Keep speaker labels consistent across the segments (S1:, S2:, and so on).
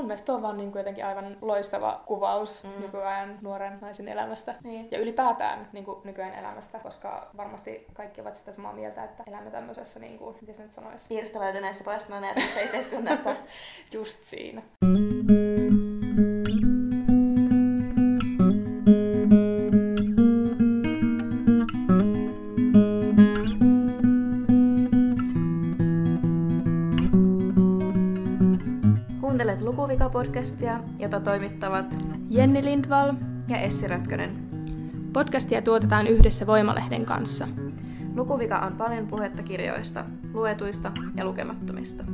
S1: mun mielestä tuo on vaan niin kuin jotenkin aivan loistava kuvaus mm. nykyajan nuoren naisen elämästä.
S2: Niin.
S1: Ja ylipäätään niin kuin nykyään elämästä, koska varmasti kaikki ovat sitä samaa mieltä, että elämme tämmöisessä, niin kuin, miten se nyt sanoisi,
S2: Pirstalöityneessä poistuneessa yhteiskunnassa.
S1: just siinä.
S2: Kuuntelet Lukuvika-podcastia, jota toimittavat
S1: Jenni Lindvall.
S2: ja Essi Rätkönen.
S1: Podcastia tuotetaan yhdessä Voimalehden kanssa.
S2: Lukuvika on paljon puhetta kirjoista, luetuista ja lukemattomista.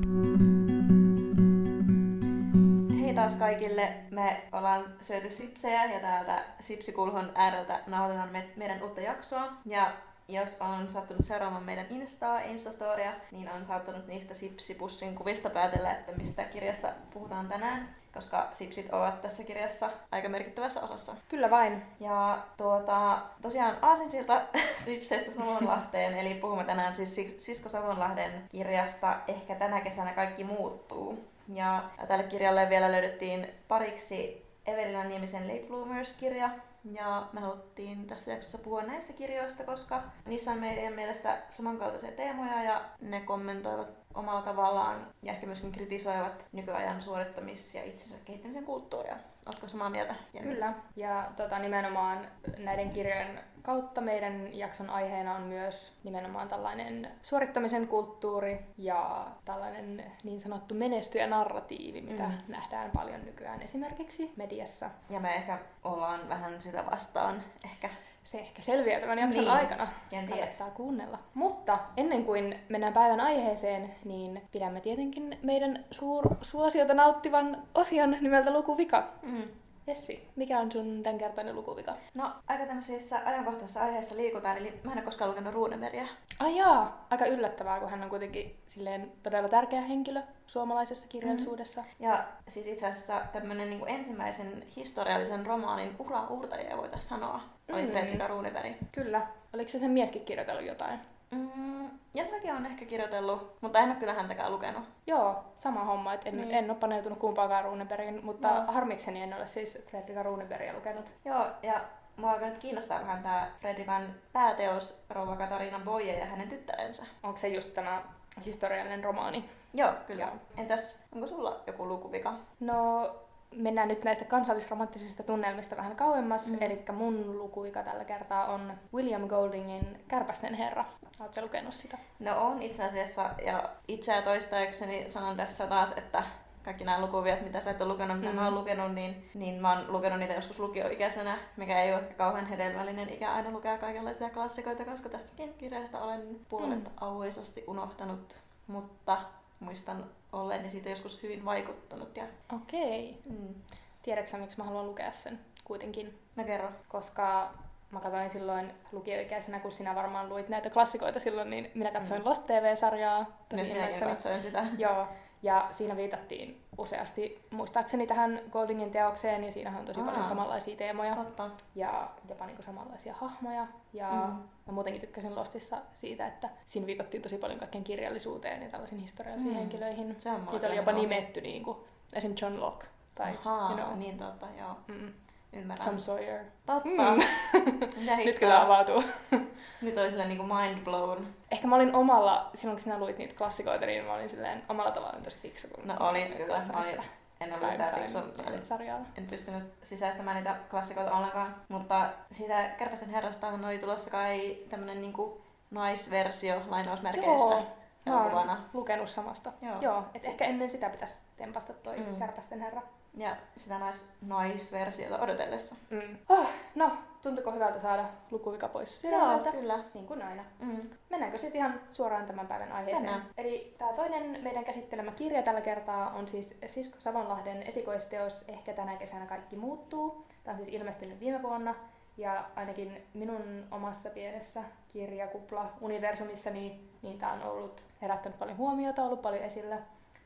S2: Hei taas kaikille. Me ollaan syöty sipsejä ja täältä Sipsikulhon ääreltä nauhoitetaan me, meidän uutta jaksoa. Ja jos on sattunut seuraamaan meidän Instaa, Instastoria, niin on saattanut niistä Sipsipussin kuvista päätellä, että mistä kirjasta puhutaan tänään, koska Sipsit ovat tässä kirjassa aika merkittävässä osassa.
S1: Kyllä vain.
S2: Ja tuota, tosiaan Aasinsilta Sipseistä Savonlahteen, eli puhumme tänään siis Sis- Sisko Savonlahden kirjasta Ehkä tänä kesänä kaikki muuttuu. Ja tälle kirjalle vielä löydettiin pariksi Evelina Niemisen Late Bloomers-kirja, ja me haluttiin tässä jaksossa puhua näistä kirjoista, koska niissä on meidän mielestä samankaltaisia teemoja ja ne kommentoivat omalla tavallaan ja ehkä myöskin kritisoivat nykyajan suorittamis- ja itsensä kehittämisen kulttuuria. Oletko samaa mieltä? Jenni?
S1: Kyllä. Ja tota, nimenomaan näiden kirjojen kautta meidän jakson aiheena on myös nimenomaan tällainen suorittamisen kulttuuri ja tällainen niin sanottu menestyjänarratiivi, mitä
S2: Mm.
S1: nähdään paljon nykyään esimerkiksi mediassa.
S2: Ja me ehkä ollaan vähän sitä vastaan. Ehkä
S1: Se ehkä selviää tämän jakson
S2: Niin.
S1: aikana.
S2: Kenties.
S1: Kannattaa kuunnella. Mutta ennen kuin mennään päivän aiheeseen, niin pidämme tietenkin meidän suur suosiota nauttivan osion nimeltä Lukuvika.
S2: Mm.
S1: Essi, mikä on sun tämänkertainen lukuvika?
S2: No, aika tämmöisissä ajankohtaisissa aiheissa liikutaan, eli mä en ole koskaan lukenut Runebergia.
S1: Ai jaa, aika yllättävää, kun hän on kuitenkin silleen todella tärkeä henkilö suomalaisessa kirjallisuudessa.
S2: Ja siis itse asiassa tämmönen niin ensimmäisen historiallisen romaanin ura-uurtajia voitaisiin sanoa, oli
S1: Mm.
S2: Fredrika Runeberg.
S1: Kyllä. Oliko se sen mieskin kirjoitellut jotain?
S2: Mm, jotakin on ehkä kirjoitellut, mutta en ole kyllä häntäkään lukenut.
S1: Joo, sama homma, että en,
S2: Niin.
S1: en ole paneutunut kumpaakaan Runebergin, mutta
S2: Joo.
S1: harmikseni en ole siis Fredrika Runebergia lukenut.
S2: Joo, ja mua alkaa nyt kiinnostaa vähän tämä Fredrikan pääteos Rouva Katariina Boye ja hänen tyttärensä.
S1: Onko se just tämä historiallinen romaani?
S2: Joo, kyllä.
S1: Joo.
S2: Entäs, onko sulla joku lukuvika?
S1: No, mennään nyt näistä kansallisromanttisista tunnelmista vähän kauemmas.
S2: Mm.
S1: Mm. Eli mun lukuvika tällä kertaa on William Goldingin Kärpästen herra. Oletko lukenut sitä?
S2: No on itse asiassa, ja itseä toistaisekseni sanon tässä taas, että kaikki nämä lukuviat, mitä sä et ole lukenut, mitä mm.
S1: Mm.
S2: mä oon lukenut, niin, niin mä oon lukenut niitä joskus lukioikäisenä, mikä ei ole ehkä kauhean hedelmällinen ikä aina lukea kaikenlaisia klassikoita, koska tästäkin kirjasta olen puolet mm. auvoisasti unohtanut, mutta muistan olleeni siitä joskus hyvin vaikuttunut. Ja,
S1: Okei.
S2: mm.
S1: Tiedätkö miksi mä haluan lukea sen kuitenkin?
S2: No kerro.
S1: Koska mä katsoin silloin lukioikäisenä, kun sinä varmaan luit näitä klassikoita silloin, niin minä katsoin
S2: Mm.
S1: Lost TV-sarjaa.
S2: Myös minäkin
S1: innoissani.
S2: katsoin sitä.
S1: Joo, ja siinä viitattiin useasti muistaakseni tähän Goldingin teokseen, ja siinähän on tosi
S2: Aa.
S1: paljon samanlaisia teemoja
S2: Totta.
S1: ja jopa niinku samanlaisia hahmoja. Ja
S2: Mm.
S1: mä muutenkin tykkäsin Lostissa siitä, että siinä viitattiin tosi paljon kaikkeen kirjallisuuteen ja tällaisiin historiallisiin
S2: Mm.
S1: henkilöihin.
S2: Se on
S1: Niitä oli jopa nimetty niinku, esim. John Locke tai
S2: Ahaa,
S1: you know,
S2: niin totta, joo.
S1: mm,
S2: Ymmärrän.
S1: Tom Sawyer.
S2: Totta.
S1: Mm. Nyt kyllä avautuu.
S2: Nyt oli silleen niinku mind blown.
S1: Ehkä mä olin omalla, silloin kun sinä luit niitä klassikoita, niin mä olin silleen omalla tavallaan tosi fiksu. Kun
S2: No olit kyllä. olin, en ollut mitään fiksu.
S1: Primetime sarjaa.
S2: En pystynyt sisäistämään niitä klassikoita ollenkaan. Mutta siitä Kärpästen herrastahan oli tulossa kai tämmönen niinku naisversio lainausmerkeissä
S1: Joo, mä oon lukenut samasta.
S2: Joo.
S1: Joo, et ehkä ennen sitä pitäisi tempasta toi
S2: mm.
S1: Kärpästen herra.
S2: Ja sitä nais, naisversiota odotellessa.
S1: Mm. Oh, no, tuntuuko hyvältä saada lukuvika pois sydämeltä?
S2: kyllä.
S1: Niin kuin aina.
S2: Mm.
S1: Mennäänkö sitten ihan suoraan tämän päivän aiheeseen?
S2: Mennään.
S1: Eli tämä toinen meidän käsittelemä kirja tällä kertaa on siis Sisko Savonlahden esikoisteos Ehkä tänä kesänä kaikki muuttuu. Tämä on siis ilmestynyt viime vuonna. Ja ainakin minun omassa pienessä kirjakupla-universumissa, niin, niin tämä on ollut herättänyt paljon huomiota, ollut paljon esillä.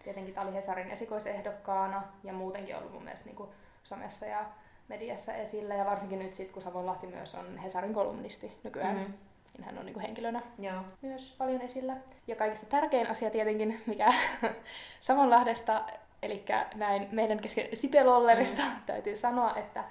S1: Tietenkin tämä oli Hesarin esikoisehdokkaana ja muutenkin ollut mun mielestä niin kuin somessa ja mediassa esillä. Ja varsinkin nyt sitten, kun Savonlahti myös on Hesarin kolumnisti nykyään,
S2: Mhm.
S1: mm-hmm. niin hän on niin kuin henkilönä
S2: Joo.
S1: myös paljon esillä. Ja kaikista tärkein asia tietenkin, mikä Savonlahdesta Eli näin meidän kesken Sipelollerista mm. täytyy sanoa, että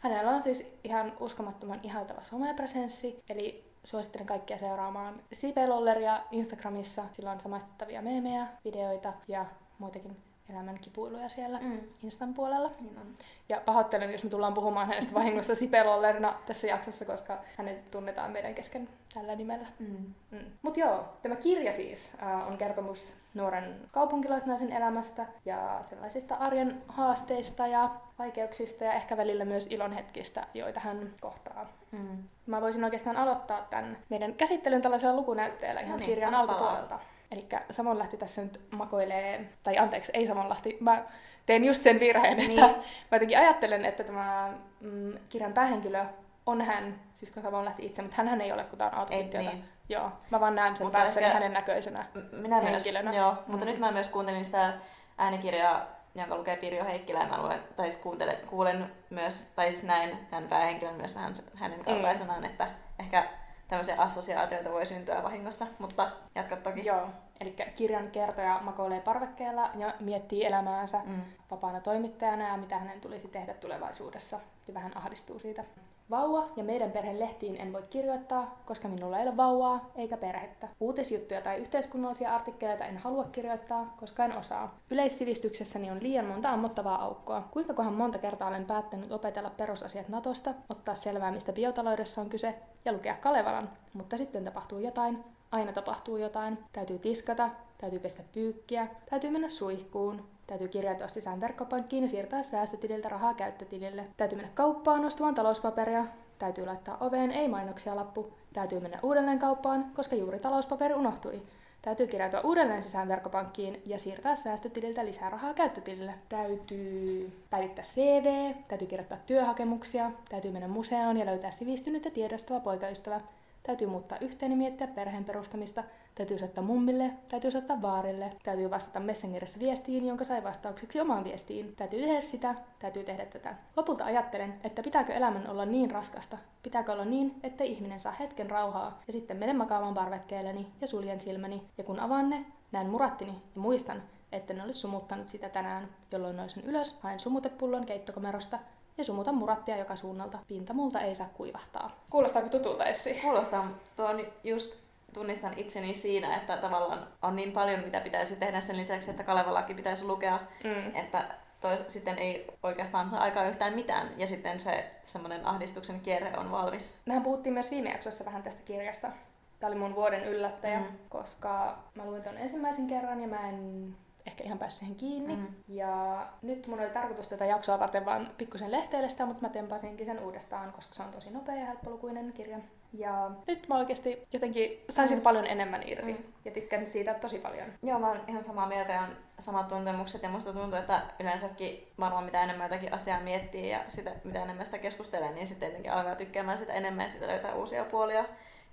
S1: hänellä on siis ihan uskomattoman ihailtava somepresenssi, eli suosittelen kaikkia seuraamaan Sipelolleria Instagramissa. Sillä on samaistuttavia meemejä, videoita ja muitakin elämän kipuiluja siellä mm. Instan puolella. Niin on. Ja pahoittelen, jos me tullaan puhumaan hänestä vahingossa Sipelollerina tässä jaksossa, koska hänet tunnetaan meidän kesken tällä nimellä. Mm. Mm. Mutta joo, tämä kirja siis äh, on kertomus nuoren kaupunkilaisnaisen elämästä ja sellaisista arjen haasteista ja vaikeuksista ja ehkä välillä myös ilonhetkistä, joita hän kohtaa. Mm. Mä voisin oikeastaan aloittaa tämän meidän käsittelyn tällaisella lukunäytteellä ihan no niin, kirjan alkupuolelta. Eli Samonlahti tässä nyt makoilee, tai anteeksi, ei Samonlahti, mä teen just sen virheen, niin. että mä jotenkin ajattelen, että tämä mm, kirjan päähenkilö on hän, siis kun Samonlahti itse, mutta hän ei ole, kun tämä on autofiktiota. Niin. Joo, mä vaan näen sen mutta päässäni ehkä... hänen näköisenä
S2: Minä henkilönä. Myös, joo, mm. mutta nyt mä myös kuuntelin sitä äänikirjaa, jonka lukee Pirjo Heikkilä, ja mä luen, tai siis kuuntelen, kuulen myös, tai siis näin tämän päähenkilön myös vähän hänen kaltaisenaan, mm. että ehkä tämmöisiä assosiaatioita voi syntyä vahingossa, mutta jatka toki.
S1: Joo, eli kirjan kertoja makoilee parvekkeella ja miettii elämäänsä mm. vapaana toimittajana ja mitä hänen tulisi tehdä tulevaisuudessa ja vähän ahdistuu siitä. Vauva ja meidän perheen lehtiin en voi kirjoittaa, koska minulla ei ole vauvaa eikä perhettä. Uutisjuttuja tai yhteiskunnallisia artikkeleita en halua kirjoittaa, koska en osaa. Yleissivistyksessäni on liian monta ammottavaa aukkoa. Kuinka kohan monta kertaa olen päättänyt opetella perusasiat Natosta, ottaa selvää mistä biotaloudessa on kyse ja lukea Kalevalan, mutta sitten tapahtuu jotain, aina tapahtuu jotain, täytyy tiskata, täytyy pestä pyykkiä, täytyy mennä suihkuun, Täytyy kirjautua sisään verkkopankkiin ja siirtää säästötililtä rahaa käyttötilille. Täytyy mennä kauppaan ostamaan talouspaperia. Täytyy laittaa oveen ei mainoksia lappu. Täytyy mennä uudelleen kauppaan, koska juuri talouspaperi unohtui. Täytyy kirjautua uudelleen sisään verkkopankkiin ja siirtää säästötililtä lisää rahaa käyttötilille. Täytyy päivittää CV, täytyy kirjoittaa työhakemuksia, täytyy mennä museoon ja löytää sivistynyt ja tiedostava poikaystävä. Täytyy muuttaa yhteen ja miettiä perheen perustamista – Täytyy soittaa mummille, täytyy soittaa vaarille, täytyy vastata Messengerissa viestiin, jonka sai vastaukseksi omaan viestiin. Täytyy tehdä sitä, täytyy tehdä tätä. Lopulta ajattelen, että pitääkö elämän olla niin raskasta? Pitääkö olla niin, että ihminen saa hetken rauhaa ja sitten menen makaamaan parvekkeelleni ja suljen silmäni. Ja kun avaan ne, näen murattini ja muistan, että ne olisi sumuttanut sitä tänään, jolloin nousen ylös, haen sumutepullon keittokomerosta ja sumutan murattia joka suunnalta. Pinta multa ei saa kuivahtaa. Kuulostaako tutulta Essi?
S2: Kuulostaa. Tuo on just tunnistan itseni siinä, että tavallaan on niin paljon, mitä pitäisi tehdä sen lisäksi, että Kalevalakin pitäisi lukea, mm. että toi, sitten ei oikeastaan saa aikaa yhtään mitään, ja sitten se semmoinen ahdistuksen kierre on valmis.
S1: Mehän puhuttiin myös viime jaksossa vähän tästä kirjasta. Tämä oli mun vuoden yllättäjä, mm. koska mä luin ton ensimmäisen kerran ja mä en ehkä ihan päässyt siihen kiinni. Mm. Ja nyt mun oli tarkoitus tätä jaksoa varten vaan pikkusen lehteille sitä, mutta mä tempasinkin sen uudestaan, koska se on tosi nopea ja helppolukuinen kirja. Ja nyt mä oikeasti jotenkin sain siitä mm. paljon enemmän irti mm. ja tykkään siitä tosi paljon.
S2: Joo, mä oon ihan samaa mieltä ja on samat tuntemukset ja musta tuntuu, että yleensäkin varmaan mitä enemmän jotakin asiaa miettii ja sitä, mitä enemmän sitä keskustelee, niin sitten tietenkin alkaa tykkäämään sitä enemmän ja sitä löytää uusia puolia.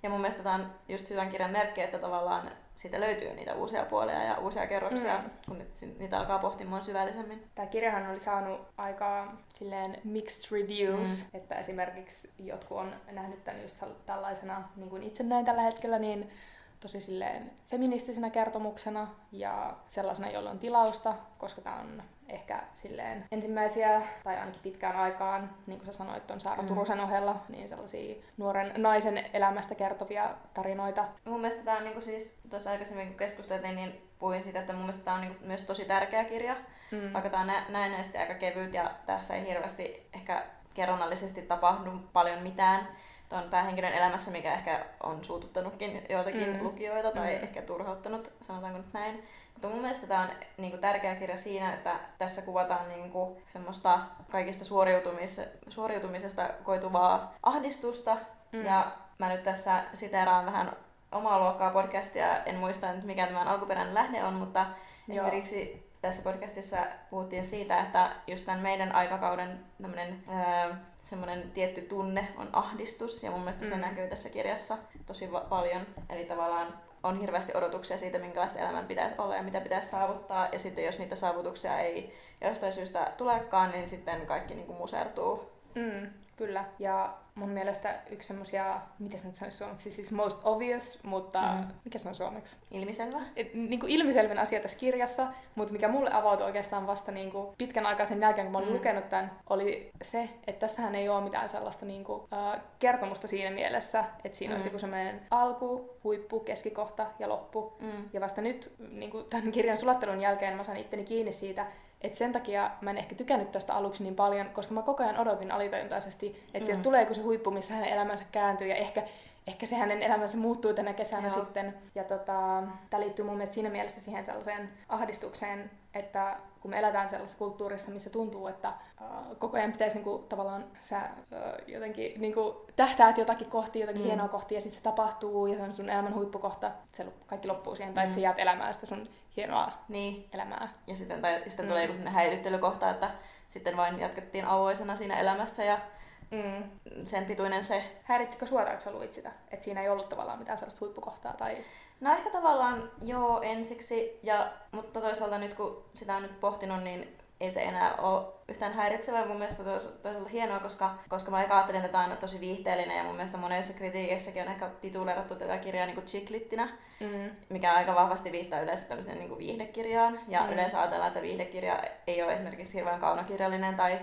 S2: Ja mun mielestä tämä on just hyvän kirjan merkki, että tavallaan siitä löytyy niitä uusia puolia ja uusia kerroksia, mm. kun niitä alkaa pohtimaan syvällisemmin.
S1: Tämä kirjahan oli saanut aika silleen mixed reviews, mm. että esimerkiksi jotkut on nähnyt tämän just tällaisena, niin kuin itse näin tällä hetkellä, niin tosi silleen feministisenä kertomuksena ja sellaisena, jolla on tilausta, koska tämä on ehkä silleen ensimmäisiä, tai ainakin pitkään aikaan, niin kuin sä sanoit, on Saara mm. Turusen ohella, niin sellaisia nuoren naisen elämästä kertovia tarinoita.
S2: Mun mielestä tämä on niin kuin siis, tuossa aikaisemmin kun keskusteltiin, niin puhuin siitä, että mun mielestä tämä on niin myös tosi tärkeä kirja, mm. vaikka tämä on nä- näennäisesti aika kevyt ja tässä ei hirveästi ehkä kerronnallisesti tapahdu paljon mitään, tuon päähenkilön elämässä, mikä ehkä on suututtanutkin joitakin mm. lukijoita tai mm. ehkä turhauttanut, sanotaanko nyt näin. Mutta mun mielestä tämä on niin kuin, tärkeä kirja siinä, että tässä kuvataan niin kuin, semmoista kaikista suoriutumis- suoriutumisesta koituvaa ahdistusta. Mm. Ja mä nyt tässä siteraan vähän omaa luokkaa podcastia, en muista nyt mikä tämä alkuperäinen lähde on, mutta Joo. esimerkiksi tässä podcastissa puhuttiin siitä, että just tämän meidän aikakauden tämmöinen öö, semmoinen tietty tunne on ahdistus, ja mun mielestä mm. se näkyy tässä kirjassa tosi va- paljon. Eli tavallaan on hirveästi odotuksia siitä, minkälaista elämän pitäisi olla ja mitä pitäisi saavuttaa, ja sitten jos niitä saavutuksia ei jostain syystä tulekaan, niin sitten kaikki niin kuin musertuu.
S1: Mm, kyllä. Ja mun mielestä yksi semmosia, miten se nyt sanoisi suomeksi, siis most obvious, mutta mm. mikä se on suomeksi?
S2: Ilmiselvä.
S1: Et, niin kuin ilmiselvän asia tässä kirjassa, mutta mikä mulle avautui oikeastaan vasta niin kuin pitkän aikaa sen jälkeen, kun mä olin mm. lukenut tämän, oli se, että tässähän ei ole mitään sellaista niin kuin, uh, kertomusta siinä mielessä, että siinä mm. olisi joku semmoinen alku, huippu, keskikohta ja loppu. Mm. Ja vasta nyt niin kuin tämän kirjan sulattelun jälkeen mä sain itteni kiinni siitä, et sen takia mä en ehkä tykännyt tästä aluksi niin paljon, koska mä koko ajan odotin alitajuntaisesti, että mm. sieltä tulee joku se huippu, missä hänen elämänsä kääntyy ja ehkä, ehkä se hänen elämänsä muuttuu tänä kesänä Joo. sitten. Ja tota, tämä liittyy mun mielestä siinä mielessä siihen sellaiseen ahdistukseen, että kun me eletään sellaisessa kulttuurissa, missä tuntuu, että uh, koko ajan pitäisi niinku, tavallaan sä uh, jotenkin niinku, tähtäät jotakin kohti, jotakin mm. hienoa kohti, ja sitten se tapahtuu, ja se on sun elämän huippukohta, se kaikki loppuu siihen, tai mm. että sä jäät elämään sitä sun hienoa niin. elämää.
S2: Ja sitten, tai, sitten mm. tulee joku häilyttelykohta, että sitten vain jatkettiin avoisena siinä elämässä, ja Mm. Sen pituinen se.
S1: Häiritsikö suoraan, kun sä luit sitä? Että siinä ei ollut tavallaan mitään sellaista huippukohtaa? Tai...
S2: No ehkä tavallaan joo ensiksi, ja, mutta toisaalta nyt kun sitä on nyt pohtinut, niin ei se enää ole yhtään häiritsevää. Mun mielestä toisaalta hienoa, koska, koska mä ajattelin, että tämä on tosi viihteellinen ja mun mielestä monessa kritiikissäkin on ehkä tituleerattu tätä kirjaa niin chiklittinä, mm. mikä aika vahvasti viittaa yleensä tämmöiseen niin kuin viihdekirjaan. Ja mm. yleensä ajatellaan, että viihdekirja ei ole esimerkiksi hirveän kaunokirjallinen tai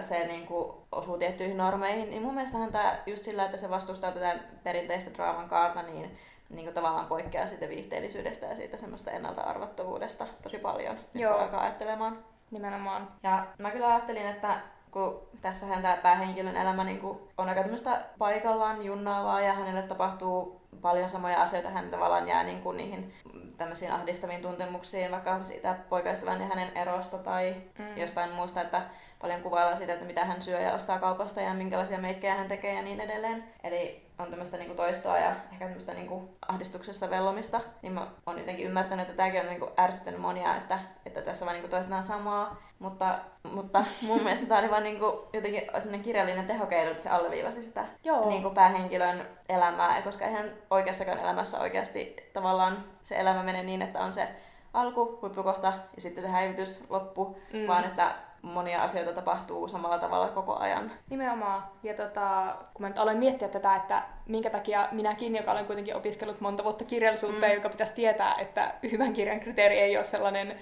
S2: se niin kuin, osuu tiettyihin normeihin, niin mun mielestähän tämä just sillä, että se vastustaa tätä perinteistä draaman kaarta, niin niin kuin tavallaan poikkeaa siitä viihteellisyydestä ja siitä semmoista ennalta-arvattavuudesta tosi paljon, Joo. kun alkaa ajattelemaan.
S1: Nimenomaan.
S2: Ja mä kyllä ajattelin, että kun tässähän tämä päähenkilön elämä niin kuin on aika tämmöistä paikallaan junnaavaa ja hänelle tapahtuu paljon samoja asioita, hän tavallaan jää niin kuin niihin tämmöisiin ahdistaviin tuntemuksiin, vaikka siitä poikaystävän ja hänen erosta tai mm. jostain muusta, että paljon kuvaillaan siitä, että mitä hän syö ja ostaa kaupasta ja minkälaisia meikkejä hän tekee ja niin edelleen. Eli on tämmöistä niinku toistoa ja ehkä tämmöistä niinku ahdistuksessa vellomista, niin mä oon jotenkin ymmärtänyt, että tämäkin on niinku ärsyttänyt monia, että, että tässä vaan niinku toistetaan samaa. Mutta, mutta mun mielestä tämä oli vaan niinku jotenkin sellainen kirjallinen tehokeino, että se alleviivasi sitä Joo. Niinku päähenkilön elämää, koska eihän oikeassakaan elämässä oikeasti tavallaan se elämä menee niin, että on se alku, huippukohta ja sitten se häivitys, loppu, mm. vaan että monia asioita tapahtuu samalla tavalla koko ajan.
S1: Nimenomaan. Ja tota, kun mä nyt aloin miettiä tätä, että minkä takia minäkin, joka olen kuitenkin opiskellut monta vuotta kirjallisuutta, mm. joka pitäisi tietää, että hyvän kirjan kriteeri ei ole sellainen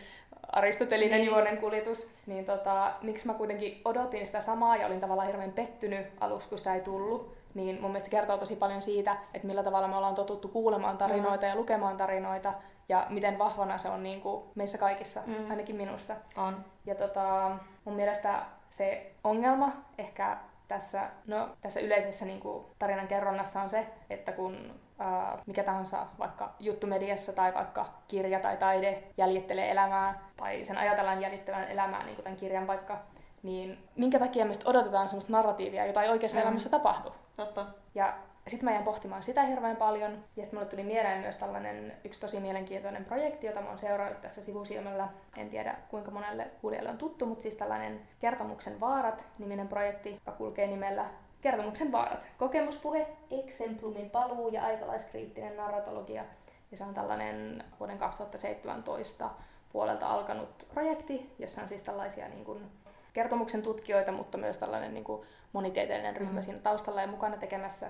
S1: aristotelinen niin. juonen kuljetus, niin tota, miksi mä kuitenkin odotin sitä samaa ja olin tavallaan hirveän pettynyt aluksi, kun sitä ei tullut, niin mun mielestä kertoo tosi paljon siitä, että millä tavalla me ollaan totuttu kuulemaan tarinoita mm. ja lukemaan tarinoita, ja miten vahvana se on niin kuin meissä kaikissa, mm. ainakin minussa.
S2: On.
S1: Ja tota, mun mielestä se ongelma ehkä tässä, no, tässä yleisessä niin kuin, tarinan kerronnassa on se, että kun ää, mikä tahansa vaikka juttumediassa tai vaikka kirja tai taide jäljittelee elämää tai sen ajatellaan jäljittävän elämää, niin kuin tämän kirjan vaikka, niin minkä takia me odotetaan sellaista narratiivia, jota ei oikeassa mm. elämässä tapahdu.
S2: Totta.
S1: Ja sitten mä jäin pohtimaan sitä hirveän paljon. Ja sitten mulle tuli mieleen myös tällainen yksi tosi mielenkiintoinen projekti, jota mä oon seuraillut tässä sivusilmällä. En tiedä kuinka monelle kuulijalle on tuttu, mutta siis tällainen Kertomuksen vaarat niminen projekti, joka kulkee nimellä Kertomuksen vaarat. Kokemuspuhe, eksemplumin paluu ja aikalaiskriittinen narratologia. Ja se on tällainen vuoden 2017 puolelta alkanut projekti, jossa on siis tällaisia niin kuin kertomuksen tutkijoita, mutta myös tällainen niin kuin monitieteellinen ryhmä mm. siinä taustalla ja mukana tekemässä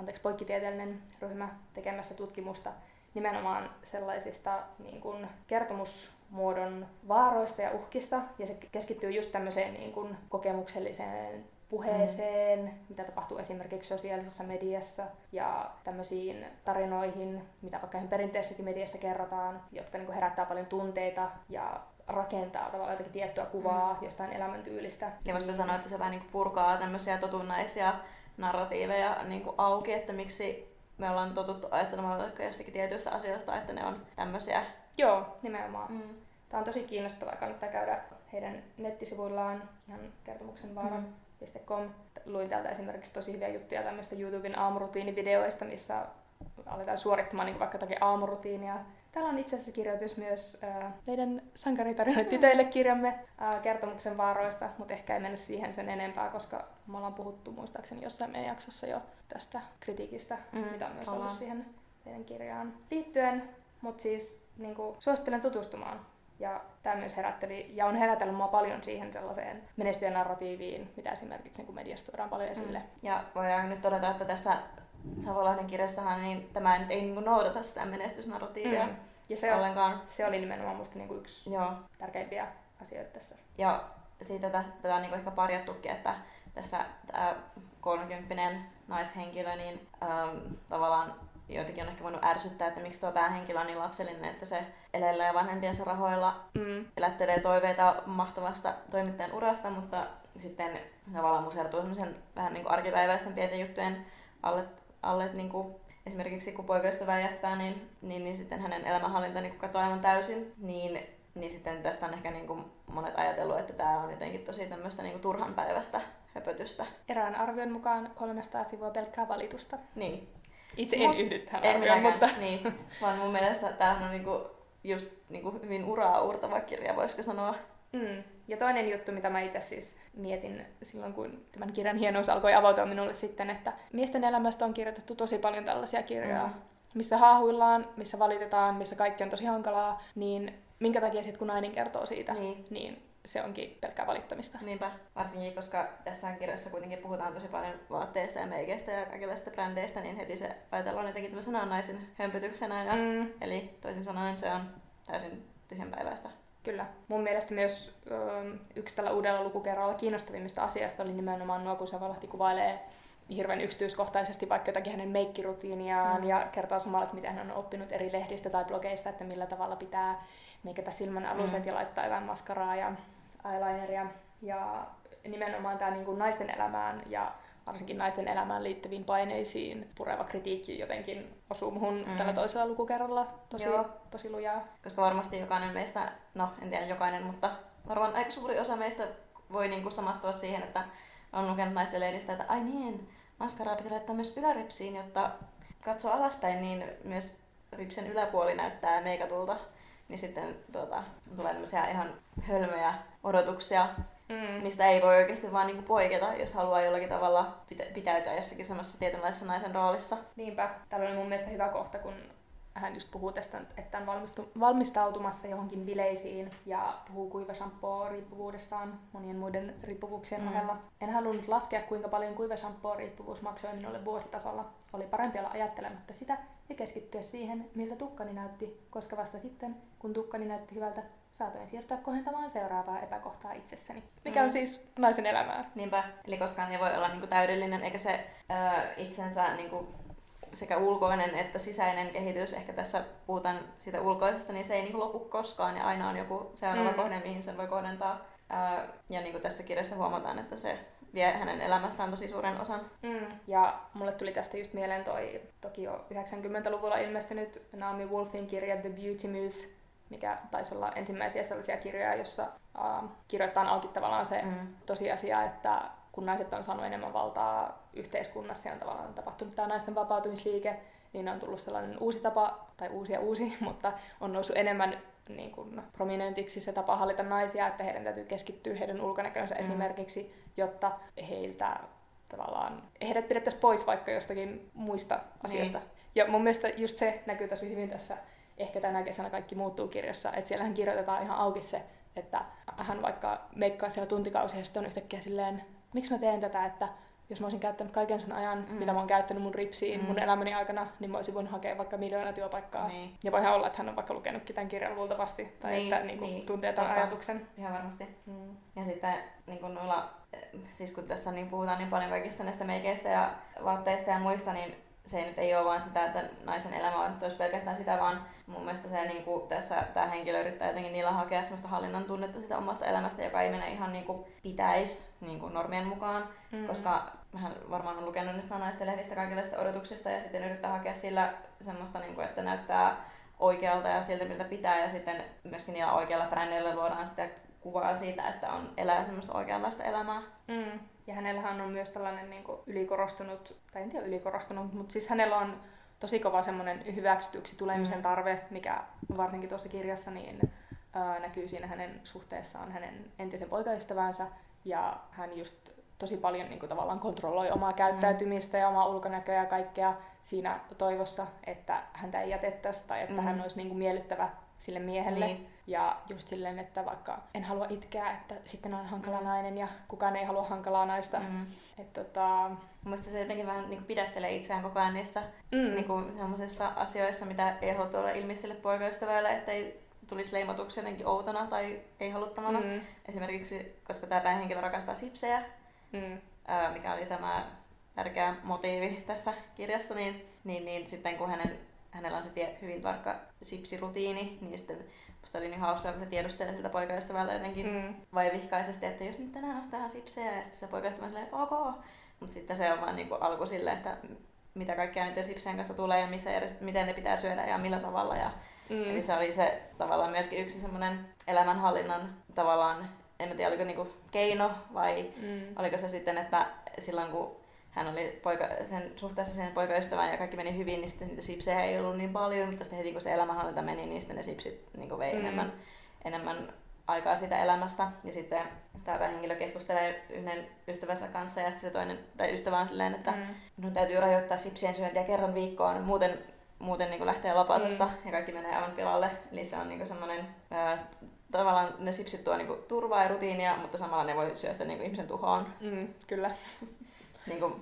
S1: anteeksi, poikkitieteellinen ryhmä tekemässä tutkimusta nimenomaan sellaisista niin kuin kertomusmuodon vaaroista ja uhkista, ja se keskittyy just tämmöiseen niin kuin kokemukselliseen puheeseen, mm. mitä tapahtuu esimerkiksi sosiaalisessa mediassa, ja tämmöisiin tarinoihin, mitä vaikka perinteisessäkin mediassa kerrotaan, jotka niin kuin herättää paljon tunteita ja rakentaa tavallaan jotenkin tiettyä kuvaa mm. jostain elämäntyylistä.
S2: Eli voisiko sanoa, että se vähän niin kuin purkaa tämmöisiä totunnaisia narratiiveja niin kuin auki, että miksi me ollaan totuttu ajattelemaan vaikka jostakin tietyistä asioista, että ne on tämmöisiä.
S1: Joo, nimenomaan. Mm. Tämä on tosi kiinnostavaa, kannattaa käydä heidän nettisivuillaan ihan kertomuksen vaaran.com. Mm. Luin täältä esimerkiksi tosi hyviä juttuja tämmöistä YouTuben aamurutiinivideoista, missä aletaan suorittamaan niin vaikka jotakin aamurutiinia Täällä on itse asiassa kirjoitus myös äh, meidän sankaritarinoit tytöille kirjamme äh, kertomuksen vaaroista, mutta ehkä ei mennä siihen sen enempää, koska me ollaan puhuttu muistaakseni jossain meidän jaksossa jo tästä kritiikistä, mm, mitä on myös ollaan. ollut siihen meidän kirjaan liittyen. Mutta siis niin kuin, suosittelen tutustumaan Ja tämä myös herätteli, ja on herätellyt mua paljon siihen sellaiseen menestyjän narratiiviin, mitä esimerkiksi niin mediasta tuodaan paljon esille. Mm.
S2: Ja voidaan nyt todeta, että tässä Savolahden kirjassahan niin tämä ei niin noudata sitä menestysnarratiivia mm. ja se ollenkaan.
S1: Se oli nimenomaan musta niin kuin yksi Joo. tärkeimpiä asioita tässä.
S2: Ja siitä tätä, tätä on niin ehkä parjattukin, että tässä tämä 30 naishenkilö, niin ähm, tavallaan joitakin on ehkä voinut ärsyttää, että miksi tuo päähenkilö on niin lapsellinen, että se elelee vanhempiensa rahoilla, mm. elättelee toiveita mahtavasta toimittajan urasta, mutta sitten tavallaan musertuu semmoisen vähän niin kuin arkipäiväisten pienten juttujen alle, alle niin kuin esimerkiksi kun poikaystävä jättää, niin, niin, niin sitten hänen elämänhallinta niin katoaa aivan täysin, niin, niin sitten tästä on ehkä niin kuin monet ajatellut, että tämä on jotenkin tosi tämmöistä niin kuin turhan päivästä höpötystä.
S1: Erään arvion mukaan 300 sivua pelkkää valitusta.
S2: Niin.
S1: Itse en yhdy tähän en arvioon, mutta...
S2: Niin, vaan mun mielestä tämähän on niinku just niinku hyvin uraa uurtava kirja, voisiko sanoa.
S1: Mm. Ja toinen juttu, mitä mä itse siis mietin silloin, kun tämän kirjan hienous alkoi avautua minulle sitten, että miesten elämästä on kirjoitettu tosi paljon tällaisia kirjoja, mm. missä haahuillaan, missä valitetaan, missä kaikki on tosi hankalaa, niin minkä takia sitten kun nainen kertoo siitä, niin, niin se onkin pelkkää valittamista.
S2: Niinpä, varsinkin koska tässä kirjassa kuitenkin puhutaan tosi paljon vaatteista ja meikeistä ja kaikenlaisista brändeistä, niin heti se ajatellaan jotenkin tämmöisenä naisen hömpötyksenä. Ja, mm. Eli toisin sanoen se on täysin tyhjänpäiväistä.
S1: Kyllä. Mun mielestä myös ö, yksi tällä uudella lukukerralla kiinnostavimmista asioista oli nimenomaan nuo, kun Savalahti kuvailee hirveän yksityiskohtaisesti vaikka jotakin hänen meikkirutiiniaan mm. ja kertoo samalla, että miten hän on oppinut eri lehdistä tai blogeista, että millä tavalla pitää meikata silmän aluset mm. ja laittaa jotain maskaraa ja eyelineria. Ja nimenomaan tämä niin naisten elämään ja varsinkin naisten elämään liittyviin paineisiin. Pureva kritiikki jotenkin osuu muhun mm. tällä toisella lukukerralla. Tosi, tosi lujaa.
S2: Koska varmasti jokainen meistä, no en tiedä jokainen, mutta varmaan aika suuri osa meistä voi niinku samastua siihen, että on lukenut naisten lehdistä, että ai niin, maskaraa pitää laittaa myös yläripsiin, jotta katsoo alaspäin, niin myös ripsen yläpuoli näyttää meikatulta. Niin sitten tuota, tulee tämmöisiä ihan hölmöjä odotuksia, mm. mistä ei voi oikeasti vaan niinku poiketa, jos haluaa jollakin tavalla pitä- pitäytyä jossakin semmoisessa tietynlaisessa naisen roolissa.
S1: Niinpä. Täällä oli mun mielestä hyvä kohta, kun hän just puhuu tästä, että on valmistu, valmistautumassa johonkin bileisiin ja puhuu kuiva shampoo riippuvuudestaan monien muiden riippuvuuksien mm. ohella. En halunnut laskea, kuinka paljon kuiva shampoo riippuvuus maksoi minulle vuositasolla. Oli parempi olla ajattelematta sitä ja keskittyä siihen, miltä tukkani näytti, koska vasta sitten, kun tukkani näytti hyvältä, saatoin siirtyä kohentamaan seuraavaa epäkohtaa itsessäni. Mikä mm. on siis naisen elämää.
S2: Niinpä, eli koskaan ei voi olla niinku täydellinen, eikä se ö, itsensä niinku sekä ulkoinen että sisäinen kehitys, ehkä tässä puhutaan siitä ulkoisesta, niin se ei niin lopu koskaan ja aina on joku seuraava mm. kohde, mihin sen voi kohdentaa. Ää, ja niin kuin tässä kirjassa huomataan, että se vie hänen elämästään tosi suuren osan.
S1: Mm. Ja mulle tuli tästä just mieleen toi toki jo 90-luvulla ilmestynyt Naomi Wolfin kirja The Beauty Myth, mikä taisi olla ensimmäisiä sellaisia kirjoja, jossa uh, kirjoittaa auki tavallaan se mm. tosiasia, että kun naiset on saanut enemmän valtaa yhteiskunnassa ja on tavallaan tapahtunut tämä naisten vapautumisliike, niin on tullut sellainen uusi tapa, tai uusi ja uusi, mutta on noussut enemmän niin kuin prominentiksi se tapa hallita naisia, että heidän täytyy keskittyä heidän ulkonäkönsä mm. esimerkiksi, jotta heiltä tavallaan, heidät pidettäisiin pois vaikka jostakin muista asioista. Niin. Ja mun mielestä just se näkyy tosi hyvin tässä Ehkä tänä kesänä kaikki muuttuu kirjassa, että siellähän kirjoitetaan ihan auki se, että hän vaikka meikkaa siellä tuntikausia ja sitten on yhtäkkiä silleen, miksi mä teen tätä, että jos mä olisin käyttänyt kaiken sen ajan, mm. mitä mä oon käyttänyt mun ripsiin mm. mun elämäni aikana, niin mä olisin voinut hakea vaikka miljoona työpaikkaa. Niin. Ja voihan olla, että hän on vaikka lukenutkin tämän kirjan luultavasti, tai niin, että niin kuin, niin. tuntee tämän Totta. ajatuksen.
S2: Ihan varmasti. Mm. Ja sitten niin kuin noilla, siis kun tässä niin puhutaan niin paljon kaikista näistä meikeistä ja vaatteista ja muista, niin se nyt ei ole vaan sitä, että naisen elämä on olisi pelkästään sitä, vaan mun mielestä se niin kuin, tässä tämä henkilö yrittää jotenkin niillä hakea sellaista hallinnan tunnetta sitä omasta elämästä, joka ei mene ihan niin kuin pitäisi niin kuin normien mukaan, mm-hmm. koska hän varmaan on lukenut niistä naisten lehdistä kaikenlaista odotuksista ja sitten yrittää hakea sillä semmoista, niin kuin, että näyttää oikealta ja siltä miltä pitää ja sitten myöskin niillä oikealla brändeillä luodaan sitä kuvaa siitä, että on elää semmoista oikeanlaista elämää.
S1: Mm. Ja hänellähän on myös tällainen niin kuin ylikorostunut, tai en tiedä ylikorostunut, mutta siis hänellä on tosi kova semmoinen hyväksytyksi tulemisen mm. tarve, mikä varsinkin tuossa kirjassa niin, ää, näkyy siinä hänen suhteessaan hänen entisen poikaystävänsä. Ja hän just tosi paljon niin kuin, tavallaan kontrolloi omaa käyttäytymistä mm. ja omaa ulkonäköä ja kaikkea siinä toivossa, että häntä ei jätettäisi tai että mm. hän olisi niin kuin, miellyttävä sille miehelle.
S2: Niin.
S1: Ja just silleen, että vaikka en halua itkeä, että sitten on hankala
S2: Mm.
S1: nainen ja kukaan ei halua hankalaa naista. Mm. Että tota,
S2: Mielestäni se jotenkin vähän niin pidättelee itseään koko ajan niissä
S1: mm.
S2: niin kuin sellaisissa asioissa, mitä ei halua tuoda ilmi sille poikaystävälle, että ei tulisi leimatuksi jotenkin outona tai ei haluttamana. Mm. Esimerkiksi, koska tämä päähenkilö rakastaa sipsejä,
S1: Mm.
S2: ää, mikä oli tämä tärkeä motiivi tässä kirjassa, niin, niin, niin sitten kun hänen, hänellä on se tie, hyvin tarkka sipsirutiini, niin sitten musta oli niin hauskaa, kun se tiedustelee siltä poikaystävältä jotenkin mm. Vaivihkaisesti, että jos nyt tänään ostetaan sipsejä, ja sitten se poikaystävä silleen, ok. Mutta sitten se on vaan niinku alku sille, että mitä kaikkea niiden sipsien kanssa tulee ja missä järjest- miten ne pitää syödä ja millä tavalla. Ja,
S1: Mm.
S2: Eli se oli se tavallaan myöskin yksi semmoinen elämänhallinnan tavallaan, en mä tiedä oliko niinku keino vai
S1: Mm.
S2: oliko se sitten, että silloin kun hän oli poika, sen suhteessa sen poikaystävään ja kaikki meni hyvin, niin sitten niitä sipsejä ei ollut niin paljon, mutta sitten heti kun se elämänhallinta meni, niin sitten ne sipsit niin vei
S1: Mm.
S2: mm. enemmän, enemmän aikaa siitä elämästä. Ja sitten tämä päähenkilö keskustelee yhden ystävänsä kanssa ja sitten se toinen, tai ystävä on silleen, että
S1: Mm.
S2: minun täytyy rajoittaa sipsien syöntiä kerran viikkoon, muuten, muuten niin lähtee lapasesta
S1: Mm.
S2: ja kaikki menee aivan pilalle. Eli se on niin semmoinen, tavallaan ne sipsit tuo niin turvaa ja rutiinia, mutta samalla ne voi syöstä niin ihmisen tuhoon.
S1: Mm. Kyllä,
S2: Niin kuin,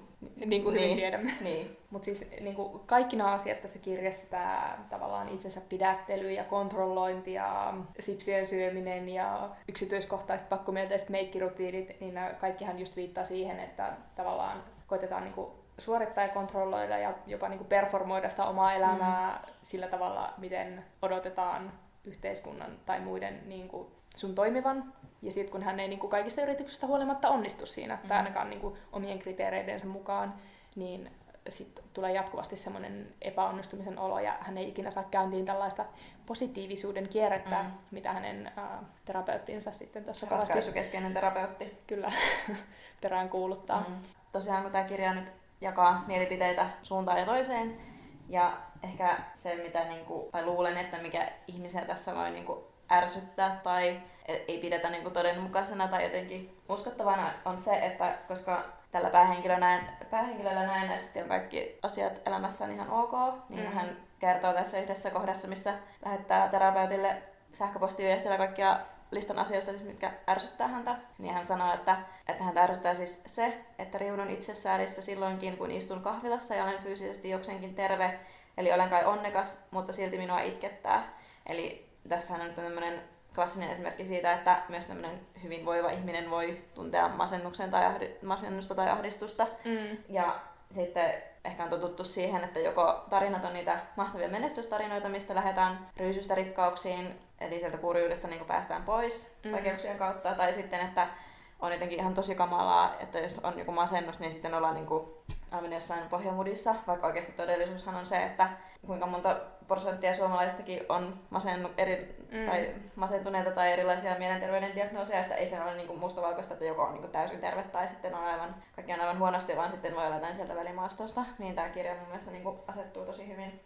S1: niin kuin hyvin
S2: Niin.
S1: tiedämme.
S2: niin.
S1: Mutta siis niin kuin kaikki nämä asiat tässä kirjassa, tämä tavallaan itsensä pidättely ja kontrollointi ja sipsien syöminen ja yksityiskohtaiset pakkomielteiset meikkirutiinit, niin nämä kaikkihan just viittaa siihen, että tavallaan koitetaan niin kuin suorittaa ja kontrolloida ja jopa niin kuin performoida sitä omaa elämää mm. sillä tavalla, miten odotetaan yhteiskunnan tai muiden niin kuin sun toimivan. Ja sitten kun hän ei niin kuin kaikista yrityksistä huolimatta onnistu siinä, mm. tai ainakaan niin kuin omien kriteereidensä mukaan, niin sitten tulee jatkuvasti semmoinen epäonnistumisen olo ja hän ei ikinä saa käyntiin tällaista positiivisuuden kierrettä,
S2: Mm.
S1: mitä hänen ä, terapeuttinsa sitten tuossa kovasti
S2: Ratkaisukeskeinen terapeutti.
S1: kyllä perään kuuluttaa.
S2: Mm. Tosiaan kun tämä kirja nyt jakaa mielipiteitä suuntaan ja toiseen, ja ehkä se, mitä niinku, tai luulen, että mikä ihmisiä tässä voi niinku ärsyttää tai e- ei pidetä niinku todenmukaisena tai jotenkin uskottavana, on se, että koska tällä päähenkilöllä, näin, päähenkilöllä näennäisesti on kaikki asiat elämässään ihan ok, niin
S1: Mm.
S2: hän kertoo tässä yhdessä kohdassa, missä lähettää terapeutille sähköpostiviestillä kaikkia listan asioista, siis mitkä ärsyttää häntä, niin hän sanoo, että, että häntä ärsyttää siis se, että riudun itsesäälissä silloinkin, kun istun kahvilassa ja olen fyysisesti jokseenkin terve, eli olen kai onnekas, mutta silti minua itkettää. Eli tässähän on nyt tämmöinen klassinen esimerkki siitä, että myös tämmöinen hyvinvoiva ihminen voi tuntea masennuksen tai ahdi, masennusta tai ahdistusta.
S1: Mm.
S2: Ja sitten ehkä on totuttu siihen, että joko tarinat on niitä mahtavia menestystarinoita, mistä lähdetään ryysystä rikkauksiin, eli sieltä kurjuudesta niin päästään pois
S1: mm.
S2: vaikeuksien kautta, tai sitten, että on jotenkin ihan tosi kamalaa, että jos on joku masennus, niin sitten ollaan niin kuin aivan jossain pohjamudissa, vaikka oikeasti todellisuushan on se, että kuinka monta prosenttia suomalaisistakin on masennu, eri,
S1: Mm.
S2: tai masentuneita tai erilaisia mielenterveyden diagnooseja, että ei se ole niin mustavalkoista, että joko on niin täysin terve tai sitten on aivan, kaikki on aivan huonosti, vaan sitten voi olla jotain sieltä välimaastosta, niin tämä kirja mun mielestä niin asettuu tosi hyvin.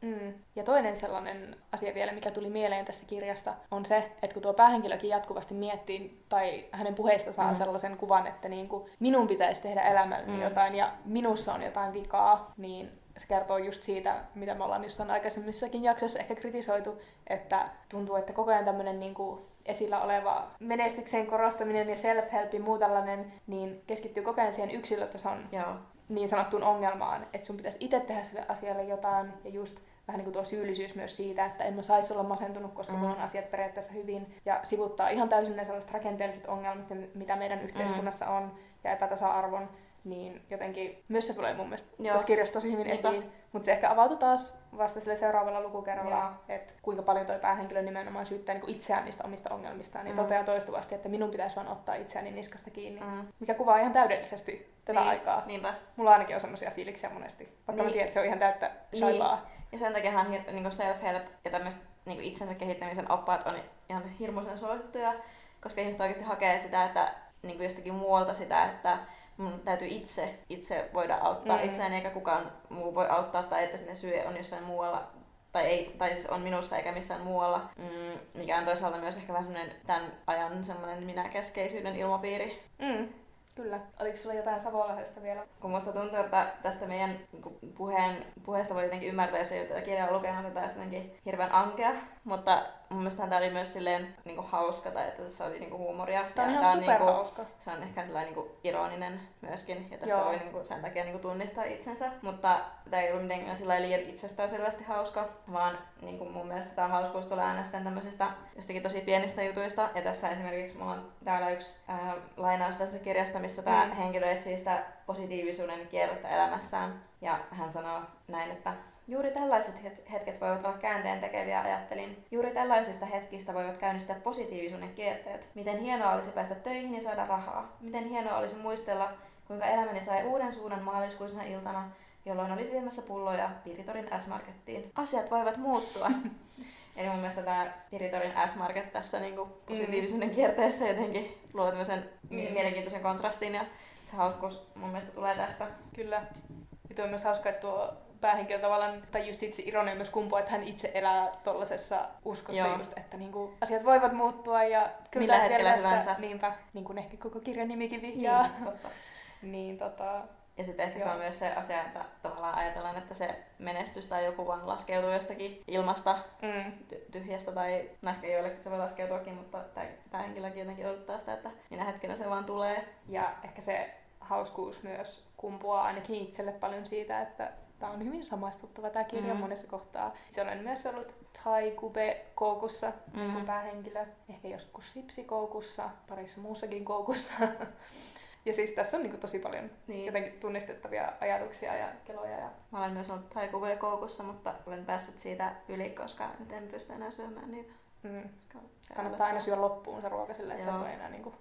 S1: Mm. Ja toinen sellainen asia vielä, mikä tuli mieleen tästä kirjasta, on se, että kun tuo päähenkilökin jatkuvasti miettii, tai hänen puheista saa mm. Sellaisen kuvan, että niin kuin minun pitäisi tehdä elämälleni mm.
S2: Mm.
S1: jotain ja minussa on jotain vikaa, niin se kertoo just siitä, mitä me ollaan jossain aikaisemmissakin jaksoissa ehkä kritisoitu, että tuntuu, että koko ajan tämmöinen niin kuin esillä oleva menestyksen korostaminen ja self-help ja muu tällainen, niin keskittyy koko ajan siihen yksilötason
S2: Joo.
S1: niin sanottuun ongelmaan, että sun pitäisi itse tehdä sille asialle jotain ja just vähän niin kuin tuo syyllisyys myös siitä, että en mä saisi olla masentunut, koska mm. Mulla on asiat periaatteessa hyvin ja sivuttaa ihan täysin ne sellaiset rakenteelliset ongelmat, mitä meidän yhteiskunnassa
S2: Mm.
S1: on ja epätasa-arvon, niin jotenkin myös se tulee mun mielestä
S2: Joo.
S1: tässä kirjassa tosi hyvin
S2: Niinpä.
S1: esiin. Mutta se ehkä avautui taas vasta sille seuraavalla lukukerralla, että kuinka paljon toi päähenkilö nimenomaan syyttää niin itseään niistä omista ongelmistaan, niin
S2: Mm.
S1: toteaa toistuvasti, että minun pitäisi vaan ottaa itseäni niskasta kiinni,
S2: Mm.
S1: mikä kuvaa ihan täydellisesti tätä
S2: niin,
S1: aikaa.
S2: Niinpä.
S1: Mulla ainakin on semmoisia fiiliksiä monesti, vaikka niin. mä
S2: Niin.
S1: tiedän, että se on ihan täyttä shaibaa.
S2: Ja sen takia niin self-help ja tämmöiset niin itsensä kehittämisen oppaat on ihan hirmuisen suosittuja, koska ihmiset oikeasti hakee sitä, että niin jostakin muualta sitä, että mun täytyy itse, itse voida auttaa Mm. itseään, eikä kukaan muu voi auttaa, tai että sinne syy on jossain muualla, tai, ei, tai siis on minussa eikä missään muualla, mm, mikä on toisaalta myös ehkä vähän semmoinen tämän ajan semmoinen minäkeskeisyyden ilmapiiri.
S1: Mm. Kyllä. Oliko sulla jotain Savolahdesta vielä?
S2: kun musta tuntuu, että tästä meidän niinku, puheen, puheesta voi jotenkin ymmärtää, jos ei ole tätä kirjaa lukenut, että tämä olisi jotenkin hirveän ankea, mutta mun mielestä tämä oli myös silleen niinku hauska, tai että tässä oli niinku huumoria.
S1: Tämä on
S2: ja
S1: ihan
S2: tää niinku,
S1: superhauska.
S2: se on ehkä sellainen niinku ironinen myöskin, ja tästä
S1: Joo.
S2: voi niinku sen takia niinku tunnistaa itsensä. Mutta tämä ei ollut mitenkään sillä liian itsestään selvästi hauska, vaan niinku mun mielestä tämä hauskuus tulee aina sitten tämmöisistä jostakin tosi pienistä jutuista. Ja tässä esimerkiksi mulla on täällä yksi ää, lainaus tästä kirjasta, missä tämä
S1: Mm.
S2: henkilö etsii sitä positiivisuuden kierrettä elämässään. Ja hän sanoo näin, että Juuri tällaiset het- hetket voivat olla käänteen tekeviä, ajattelin. Juuri tällaisista hetkistä voivat käynnistää positiivisuuden kierteet. Miten hienoa olisi päästä töihin ja saada rahaa. Miten hienoa olisi muistella, kuinka elämäni sai uuden suunnan maaliskuisena iltana, jolloin oli viemässä pulloja Piritorin S-Markettiin. Asiat voivat muuttua. Eli mun mielestä tämä Piritorin S-Market tässä niinku positiivisuuden kierteessä jotenkin luo tämmöisen mm.
S1: Mm.
S2: mielenkiintoisen kontrastin ja se hauskuus mun mielestä tulee tästä.
S1: Kyllä. Ja tuo on myös hauska, että tuo päähenkilö tavallaan, tai just itse ironia myös kumpua, että hän itse elää tuollaisessa uskossa
S2: Joo.
S1: just, että niinku asiat voivat muuttua ja kyllä
S2: Millä hetkellä hyvänsä.
S1: niinpä, niin kuin ehkä koko kirjan nimikin vihjaa.
S2: Niin, totta.
S1: niin tota,
S2: Ja sitten ehkä se
S1: Joo.
S2: on myös se asia, että tavallaan ajatellaan, että se menestys tai joku vaan laskeutuu jostakin ilmasta
S1: mm,
S2: ty- tyhjästä tai no ehkä joillekin se voi laskeutuakin, mutta tämä henkilökin jotenkin odottaa sitä, että minä hetkenä se vaan tulee.
S1: ja ehkä se hauskuus myös kumpuaa ainakin itselle paljon siitä, että tämä on hyvin samaistuttava tämä kirja
S2: Mm.
S1: monessa kohtaa. Se olen myös ollut Thai Kube koukussa, mm. niin kuin päähenkilö. Ehkä joskus Sipsi koukussa, parissa muussakin koukussa. ja siis tässä on niin kuin tosi paljon
S2: Niin.
S1: jotenkin tunnistettavia ajatuksia ja keloja. Ja...
S2: Mä olen myös ollut taikuvea koukussa, mutta olen päässyt siitä yli, koska nyt en pysty enää syömään niitä.
S1: Mm. Kannattaa aina syödä loppuun se ruoka sillä, että
S2: Joo.
S1: voi enää, niin kuin,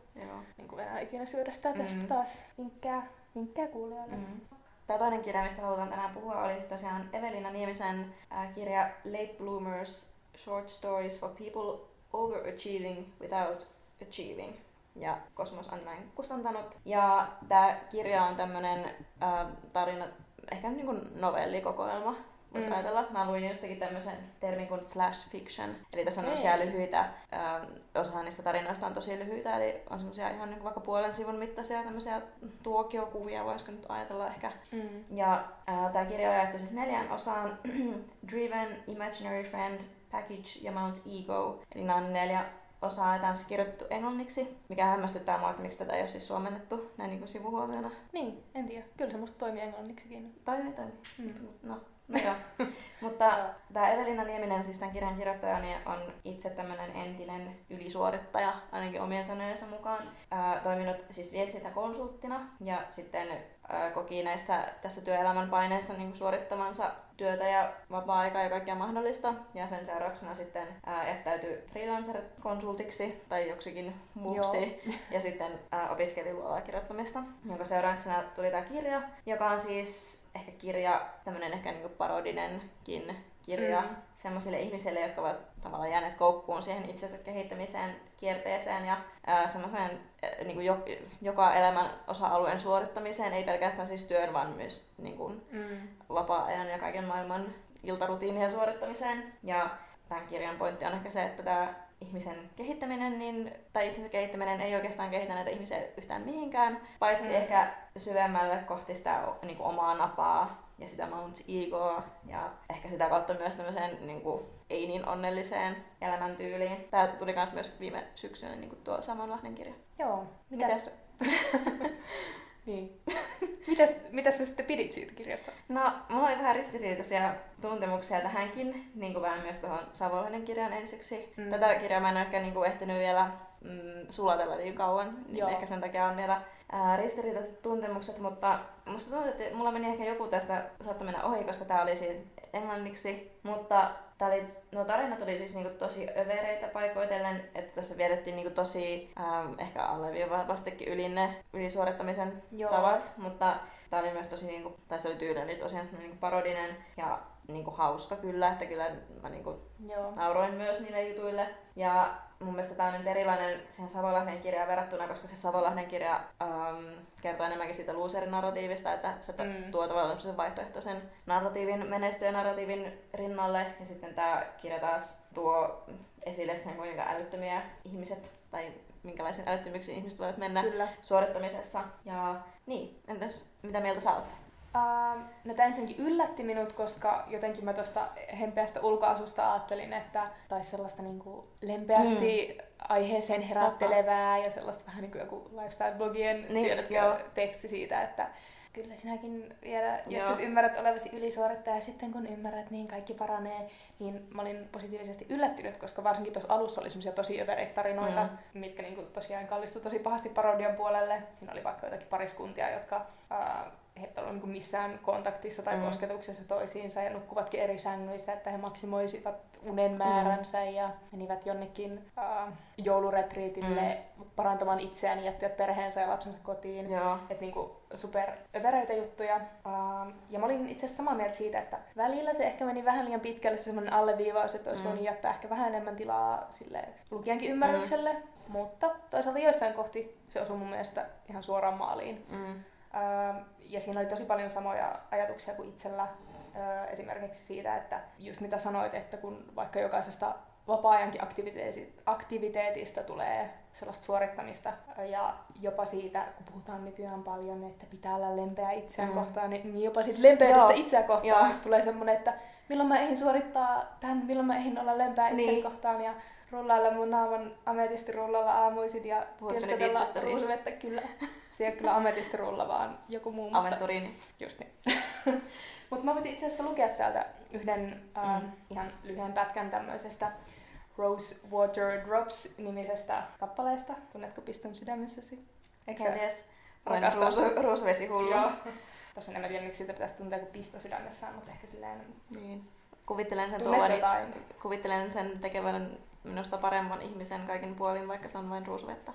S1: niin kuin enää ikinä syödä sitä tästä
S2: Mm.
S1: taas. Vinkkää, vinkkää kuulijoille.
S2: Mm. Tämä toinen kirja, mistä halutaan tänään puhua, oli siis tosiaan Evelina Niemisen kirja Late Bloomers, Short Stories for People Overachieving Without Achieving. Ja Kosmos on näin kustantanut. Ja tämä kirja on tämmöinen äh, tarina, ehkä niin kuin novellikokoelma, voisi
S1: Mm.
S2: ajatella. Mä luin jostakin tämmöisen termin kuin flash fiction. Eli tässä on semmoisia lyhyitä, äh, osa niistä tarinoista on tosi lyhyitä, eli on semmoisia ihan niin vaikka puolen sivun mittaisia tämmöisiä tuokiokuvia, voisiko nyt ajatella ehkä.
S1: Mm.
S2: Ja äh, tämä kirja on jaettu siis neljään osaan. Driven, Imaginary Friend, Package ja Mount Ego. Eli nämä on neljä osaa, ja tämä on siis kirjoitettu englanniksi, mikä hämmästyttää mua, että miksi tätä ei ole siis suomennettu näin niin kuin sivuhuomiona.
S1: Niin, en tiedä. Kyllä se musta toimii englanniksikin.
S2: Toimii, toimii.
S1: Mm.
S2: No joo. Mutta tämä Evelina Nieminen, siis tämän kirjan kirjoittaja, niin on itse tämmöinen entinen ylisuorittaja, ainakin omien sanojensa mukaan. Ää, toiminut siis viestintäkonsulttina ja sitten koki näissä tässä työelämän paineissa niin kuin suorittamansa työtä ja vapaa-aikaa ja kaikkea mahdollista. Ja sen seurauksena sitten ää, jättäytyi freelancer-konsultiksi tai joksikin muuksi. Ja sitten ää, opiskeli luovaa kirjoittamista, jonka seurauksena tuli tämä kirja, joka on siis ehkä kirja, tämmöinen ehkä niinku parodinenkin kirja
S1: Mm.
S2: mm. semmoisille ihmisille, jotka ovat tavallaan jääneet koukkuun siihen itsensä kehittämiseen, kierteeseen ja semmoiseen ää, niinku jo, joka elämän osa-alueen suorittamiseen, ei pelkästään siis työn, vaan myös niinku,
S1: Mm.
S2: vapaa-ajan ja kaiken maailman iltarutiinien suorittamiseen. Ja tämän kirjan pointti on ehkä se, että tämä ihmisen kehittäminen niin, tai itsensä kehittäminen ei oikeastaan kehitä näitä ihmisiä yhtään mihinkään, paitsi
S1: mm.
S2: ehkä syvemmälle kohti sitä niin kuin, omaa napaa ja sitä Mount Egoa ja ehkä sitä kautta myös tämmöiseen niin kuin, ei niin onnelliseen elämäntyyliin. Tämä tuli myös, myös viime syksynä niin kuin tuo samanlainen kirja.
S1: Joo. Mitäs? niin. mitäs, mitäs sä sitten pidit siitä kirjasta?
S2: No, mulla oli vähän ristiriitaisia tuntemuksia tähänkin, niin kuin vähän myös tuohon Savolainen kirjan ensiksi.
S1: Mm.
S2: Mm. Tätä kirjaa mä en ole ehkä niin kuin ehtinyt vielä mm, sulatella niin kauan, niin
S1: Joo.
S2: ehkä sen takia on vielä ristiriitaiset tuntemukset, mutta musta tuntuu, että mulla meni ehkä joku tästä saattoi mennä ohi, koska tää oli siis englanniksi, mutta tää oli, nuo tarinat oli siis niinku tosi övereitä paikoitellen, että tässä vietettiin niinku tosi ähm, ehkä alleviivastikin yli ne ylisuorittamisen
S1: Joo.
S2: tavat, mutta tää oli myös tosi niinku, tai se oli tyylillistä tosiaan niinku parodinen ja niinku hauska kyllä, että kyllä mä niinku
S1: Joo.
S2: nauroin myös niille jutuille. Ja mun mielestä tämä on nyt erilainen siihen Savolahden kirjaan verrattuna, koska se Savolahden kirja ähm, kertoo enemmänkin siitä loser-narratiivista, että se
S1: Mm.
S2: tuo tavallaan sen vaihtoehtoisen narratiivin, menestyjän narratiivin rinnalle. Ja sitten tämä kirja taas tuo esille sen, kuinka älyttömiä ihmiset tai minkälaisiin älyttömyyksiin ihmiset voivat mennä
S1: Kyllä.
S2: suorittamisessa. Ja niin, entäs mitä mieltä sä oot?
S1: Uh, no tämä ensinnäkin yllätti minut, koska jotenkin mä tuosta hempeästä ulkoasusta ajattelin, että taisi sellaista niinku lempeästi mm. aiheeseen herättelevää ja sellaista vähän niin kuin joku lifestyle-blogien niin, tiedätkö, teksti siitä, että kyllä sinäkin vielä Joo. joskus ymmärrät olevasi ylisuorittaja ja sitten kun ymmärrät, niin kaikki paranee. Niin mä olin positiivisesti yllättynyt, koska varsinkin tuossa alussa oli semmoisia tosi övereitä tarinoita, mm. mitkä niinku tosiaan kallistui tosi pahasti parodian puolelle. Siinä oli vaikka jotakin pariskuntia, jotka ää, he eivät ole niin missään kontaktissa tai mm. kosketuksessa toisiinsa ja nukkuvatkin eri sängyissä, että he maksimoisivat unen mm. määränsä mm. ja menivät jonnekin uh, jouluretriitille mm. parantamaan itseään, jättivät perheensä ja lapsensa kotiin. Että niinku super övereitä juttuja. Uh, ja mä olin itse asiassa samaa mieltä siitä, että välillä se ehkä meni vähän liian pitkälle se semmoinen alleviivaus, että olisi mm. voinut jättää ehkä vähän enemmän tilaa sille lukijankin ymmärrykselle. Mm. Mutta toisaalta joissain kohti se osui mun mielestä ihan suoraan maaliin. Mm. Uh, ja siinä oli tosi paljon samoja ajatuksia kuin itsellä. Esimerkiksi siitä, että just mitä sanoit, että kun vaikka jokaisesta vapaa-ajankin aktiviteetista tulee sellaista suorittamista ja jopa siitä, kun puhutaan nykyään paljon, että pitää olla lempeä itseään mm. kohtaan, niin jopa siitä lempeydestä itseä kohtaan Joo. tulee semmoinen, että milloin mä eihin suorittaa tämän, milloin mä eihin olla lempeä itseäni niin. kohtaan ja rullailla mun naaman ametistirullalla aamuisin ja pirskotella ruusuvettä kyllä. Se ei ole kyllä ametistirulla, vaan joku muu.
S2: Aventuriini.
S1: Just niin. Mutta mä voisin itse asiassa lukea täältä yhden äh, mm. ihan lyhyen pätkän tämmöisestä Rose Water Drops-nimisestä kappaleesta. Tunnetko Piston sydämessäsi?
S2: Eikö Kenties. Olen ruus, ruusvesihullu. Joo.
S1: Tossa en tiedä, miksi siltä pitäisi tuntea kuin pisto sydämessään, mutta ehkä silleen...
S2: Niin. Kuvittelen sen, tuovan itse, kuvittelen sen tekevän minusta paremman ihmisen kaiken puolin, vaikka se on vain ruusuvettä.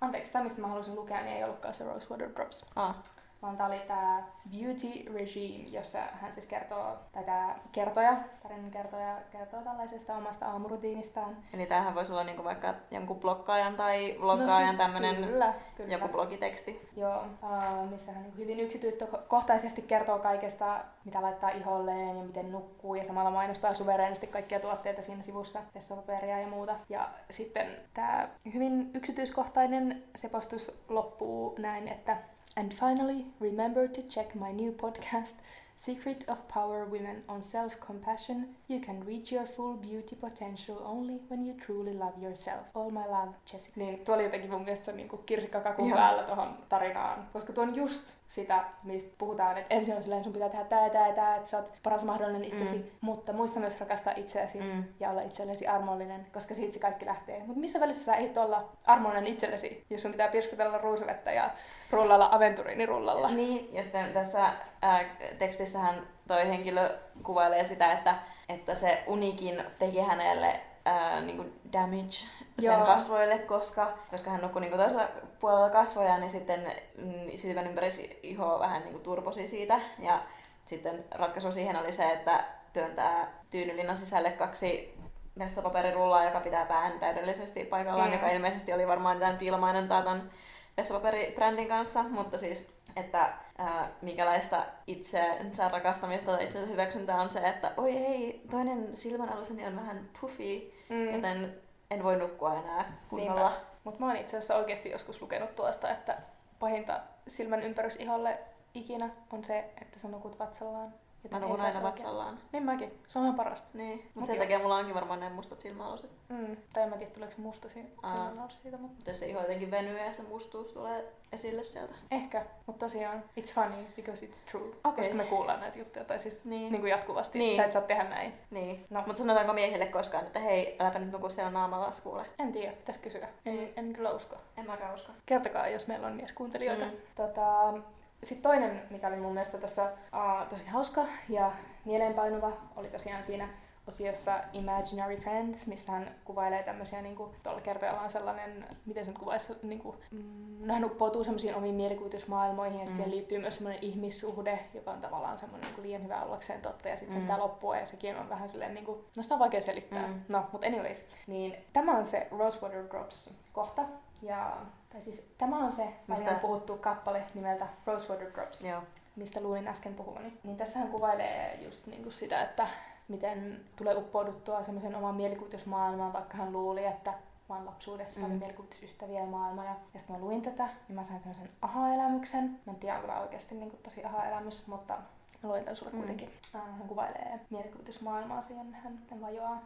S1: Anteeksi, tämä mistä mä halusin lukea, niin ei ollutkaan se Rose Water Drops.
S2: Ah
S1: vaan tämä oli tämä Beauty Regime, jossa hän siis kertoo, tai tämä kertoja, tarinan kertoja, kertoo tällaisesta omasta aamurutiinistaan.
S2: Eli tämähän voisi olla niinku vaikka jonkun blokkaajan tai vloggaajan no siis tämmöinen kyllä, kyllä. joku blogiteksti.
S1: Joo, uh, missä hän niinku hyvin yksityiskohtaisesti kertoo kaikesta, mitä laittaa iholleen ja miten nukkuu, ja samalla mainostaa suvereenisti kaikkia tuotteita siinä sivussa, vessapaperia ja muuta. Ja sitten tämä hyvin yksityiskohtainen sepostus loppuu näin, että And finally, remember to check my new podcast, Secret of Power Women on Self Compassion. You can reach your full beauty potential only when you truly love yourself. All my love, Jessica. Niin, tuo oli jotenkin mun mielestä niin kuin kirsikkakakun päällä tuohon tarinaan. Koska tuo on just sitä, mistä puhutaan, että ensin on silleen, sun pitää tehdä tää ja tää tää, että sä oot paras mahdollinen itsesi, mm. mutta muista myös rakastaa itseäsi mm. ja olla itsellesi armollinen, koska siitä se kaikki lähtee. Mutta missä välissä sä ehdit olla armollinen itsellesi, jos sun pitää pirskutella ruusuvettä ja rullalla aventuriinirullalla?
S2: Niin, ja sitten tässä ää, tekstissähän toi henkilö kuvailee sitä, että, että se unikin teki hänelle ää, niin kuin damage sen Joo. kasvoille, koska, koska hän nukkui niin kuin toisella puolella kasvoja, niin sitten mm, silmän ympäri iho vähän niin kuin turposi siitä. Ja sitten ratkaisu siihen oli se, että työntää tyynylinnan sisälle kaksi vessapaperirullaa, joka pitää pään täydellisesti paikallaan, mm. joka ilmeisesti oli varmaan tämän piilomainen tämän vessapaperibrändin kanssa, mutta siis että ää, minkälaista itsensä rakastamista tai itsensä hyväksyntää on se, että oi ei, toinen silmän aluseni on vähän puffy, mm. joten en voi nukkua enää kunnolla.
S1: Mutta mä oon itse asiassa oikeasti joskus lukenut tuosta, että pahinta silmän ympärys-iholle ikinä on se, että sä nukut vatsallaan.
S2: Mä nukun aina vatsallaan.
S1: Niin mäkin. Se on ihan parasta.
S2: Niin, mutta sen takia mulla onkin varmaan ne mustat silmäaluset.
S1: Mm. Tai en mä tiedä, tuleeko musta silmäalus siitä.
S2: Mutta jos se iho jotenkin venyy ja se mustuus tulee esille sieltä.
S1: Ehkä, mutta tosiaan it's funny because it's true. Okay. Koska me kuullaan näitä juttuja, tai siis niin. Niin kuin jatkuvasti. Niin. Sä et saa tehdä näin.
S2: Niin. No. Mutta sanotaanko miehille koskaan, että hei, äläpä nyt nuku siellä naamalla kuule.
S1: En tiedä, pitäisi kysyä. En, mm. en kyllä usko.
S2: En mäkään usko.
S1: Kertokaa, jos meillä on mieskuuntelijoita. Mm. Tota, sitten toinen, mikä oli mun mielestä tuossa uh, tosi hauska ja mieleenpainuva, oli tosiaan siinä osiossa Imaginary Friends, missä hän kuvailee tämmöisiä, niin kuin, tuolla kertojalla on sellainen, miten se nyt kuvaisi, niin kuin, mm, hän uppoutuu semmoisiin omiin mielikuvitusmaailmoihin, ja mm. siihen liittyy myös semmoinen ihmissuhde, joka on tavallaan semmoinen niin kuin liian hyvä ollakseen totta, ja sitten mm. se pitää loppua, ja sekin on vähän silleen, niin kuin, no sitä on vaikea selittää. Mm. No, mutta anyways, niin tämä on se Rosewater Drops kohta, ja tai siis tämä on se Mistä? paljon puhuttu kappale nimeltä Rosewater Drops,
S2: Joo.
S1: mistä luulin äsken puhuvani. Niin tässä hän kuvailee just niinku sitä, että miten tulee uppouduttua semmoisen oman mielikuvitusmaailmaan, vaikka hän luuli, että vaan lapsuudessa
S2: Mm.
S1: oli mielikuvitusystäviä ja maailma. Ja, ja sitten mä luin tätä, niin mä sain sellaisen aha-elämyksen. Mä en tiedä, onko tämä oikeasti niin kuin, tosi aha-elämys, mutta mä luin tämän sulle
S2: Mm.
S1: kuitenkin. Äh, hän kuvailee mielikuvitusmaailmaa siihen, hän, hän vajoaa.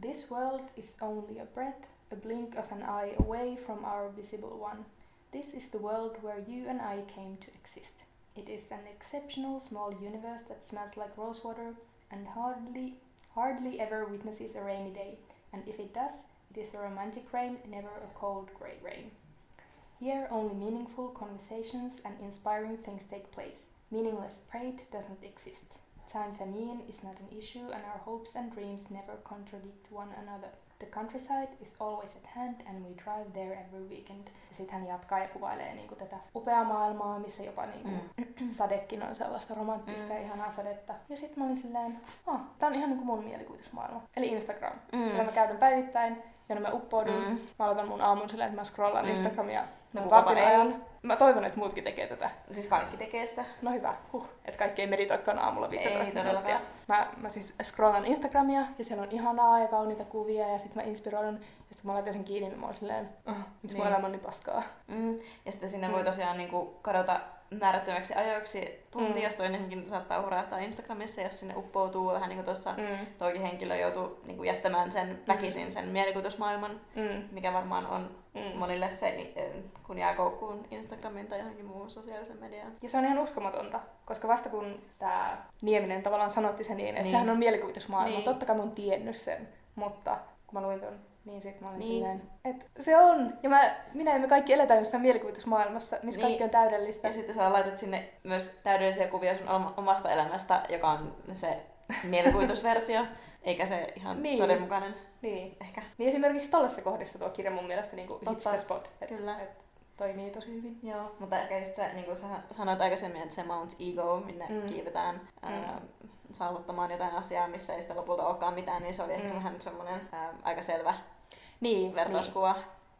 S1: This world is only a breath, a blink of an eye away from our visible one. This is the world where you and I came to exist. It is an exceptional small universe that smells like rosewater and hardly hardly ever witnesses a rainy day. And if it does, it is a romantic rain, never a cold grey rain. Here only meaningful conversations and inspiring things take place. Meaningless prate doesn't exist. Time famine is not an issue and our hopes and dreams never contradict one another. The countryside is always at hand and we drive there every weekend. Sitten hän jatkaa ja kuvailee niinku tätä upeaa maailmaa, missä jopa niinku
S2: Mm.
S1: sadekin on sellaista romanttista
S2: Mm.
S1: ja ihanaa sadetta. Ja sitten mä olin silleen, oh, tää on ihan niinku mun mielikuvitusmaailma. Eli Instagram,
S2: Mm.
S1: mä käytän päivittäin, jonne mä uppoudun.
S2: Mm.
S1: Mä aloitan mun aamun silleen, että mä scrollaan
S2: Mm.
S1: Instagramia
S2: No
S1: vartin ajan. Mä toivon, että muutkin tekee tätä.
S2: Siis kaikki tekee sitä.
S1: No hyvä, huh. Että kaikki ei meditoikaan aamulla 15
S2: Ei
S1: minuuttia. Mä, mä siis scrollan Instagramia ja siellä on ihanaa ja kauniita kuvia ja sitten mä inspiroidun. Ja sitten mä laitan sen kiinni, niin mä oon silleen, oh, miksi niin. mun elämä on niin paskaa.
S2: Mm. Ja sitten sinne
S1: Mm.
S2: voi tosiaan niinku kadota määrättömäksi ajoiksi tunti,
S1: Mm.
S2: jos toinenkin saattaa hurahtaa Instagramissa, jos sinne uppoutuu vähän niin kuin tuossa
S1: Mm.
S2: toikin henkilö joutuu niin kuin jättämään sen väkisin sen mielikuvitusmaailman,
S1: Mm.
S2: mikä varmaan on
S1: Mm.
S2: monille se, eh, kun jää koukkuun Instagramin tai johonkin muuhun sosiaalisen mediaan.
S1: Ja se on ihan uskomatonta, koska vasta kun tämä Nieminen tavallaan sanotti sen niin, että
S2: Niin.
S1: niin. sehän on mielikuvitusmaailma.
S2: Niin.
S1: Niin. Totta kai mä oon tiennyt sen, mutta kun mä luin ton, niin sit mä olin
S2: Niin.
S1: silleen, että se on. Ja mä, minä ja me kaikki eletään jossain mielikuvitusmaailmassa, missä
S2: Niin.
S1: niin. kaikki on täydellistä.
S2: Ja sitten sä laitat sinne myös täydellisiä kuvia sun oma- omasta elämästä, joka on se mielikuvitusversio, eikä se ihan
S1: Niin.
S2: todenmukainen
S1: Niin.
S2: ehkä.
S1: niin esimerkiksi tollessa kohdassa tuo kirja mun mielestä niin hits
S2: Totta.
S1: the spot. Et,
S2: Kyllä.
S1: Et toimii tosi hyvin.
S2: Joo, mutta ehkä just se, niin kuin sä sanoit aikaisemmin, että se Mount Ego, minne mm.
S1: Mm.
S2: kiivetään ää, saavuttamaan jotain asiaa, missä ei sitten lopulta olekaan mitään, niin se oli mm. ehkä
S1: Mm.
S2: vähän semmoinen ää, aika selvä
S1: Niin, niin,
S2: vertauskuva.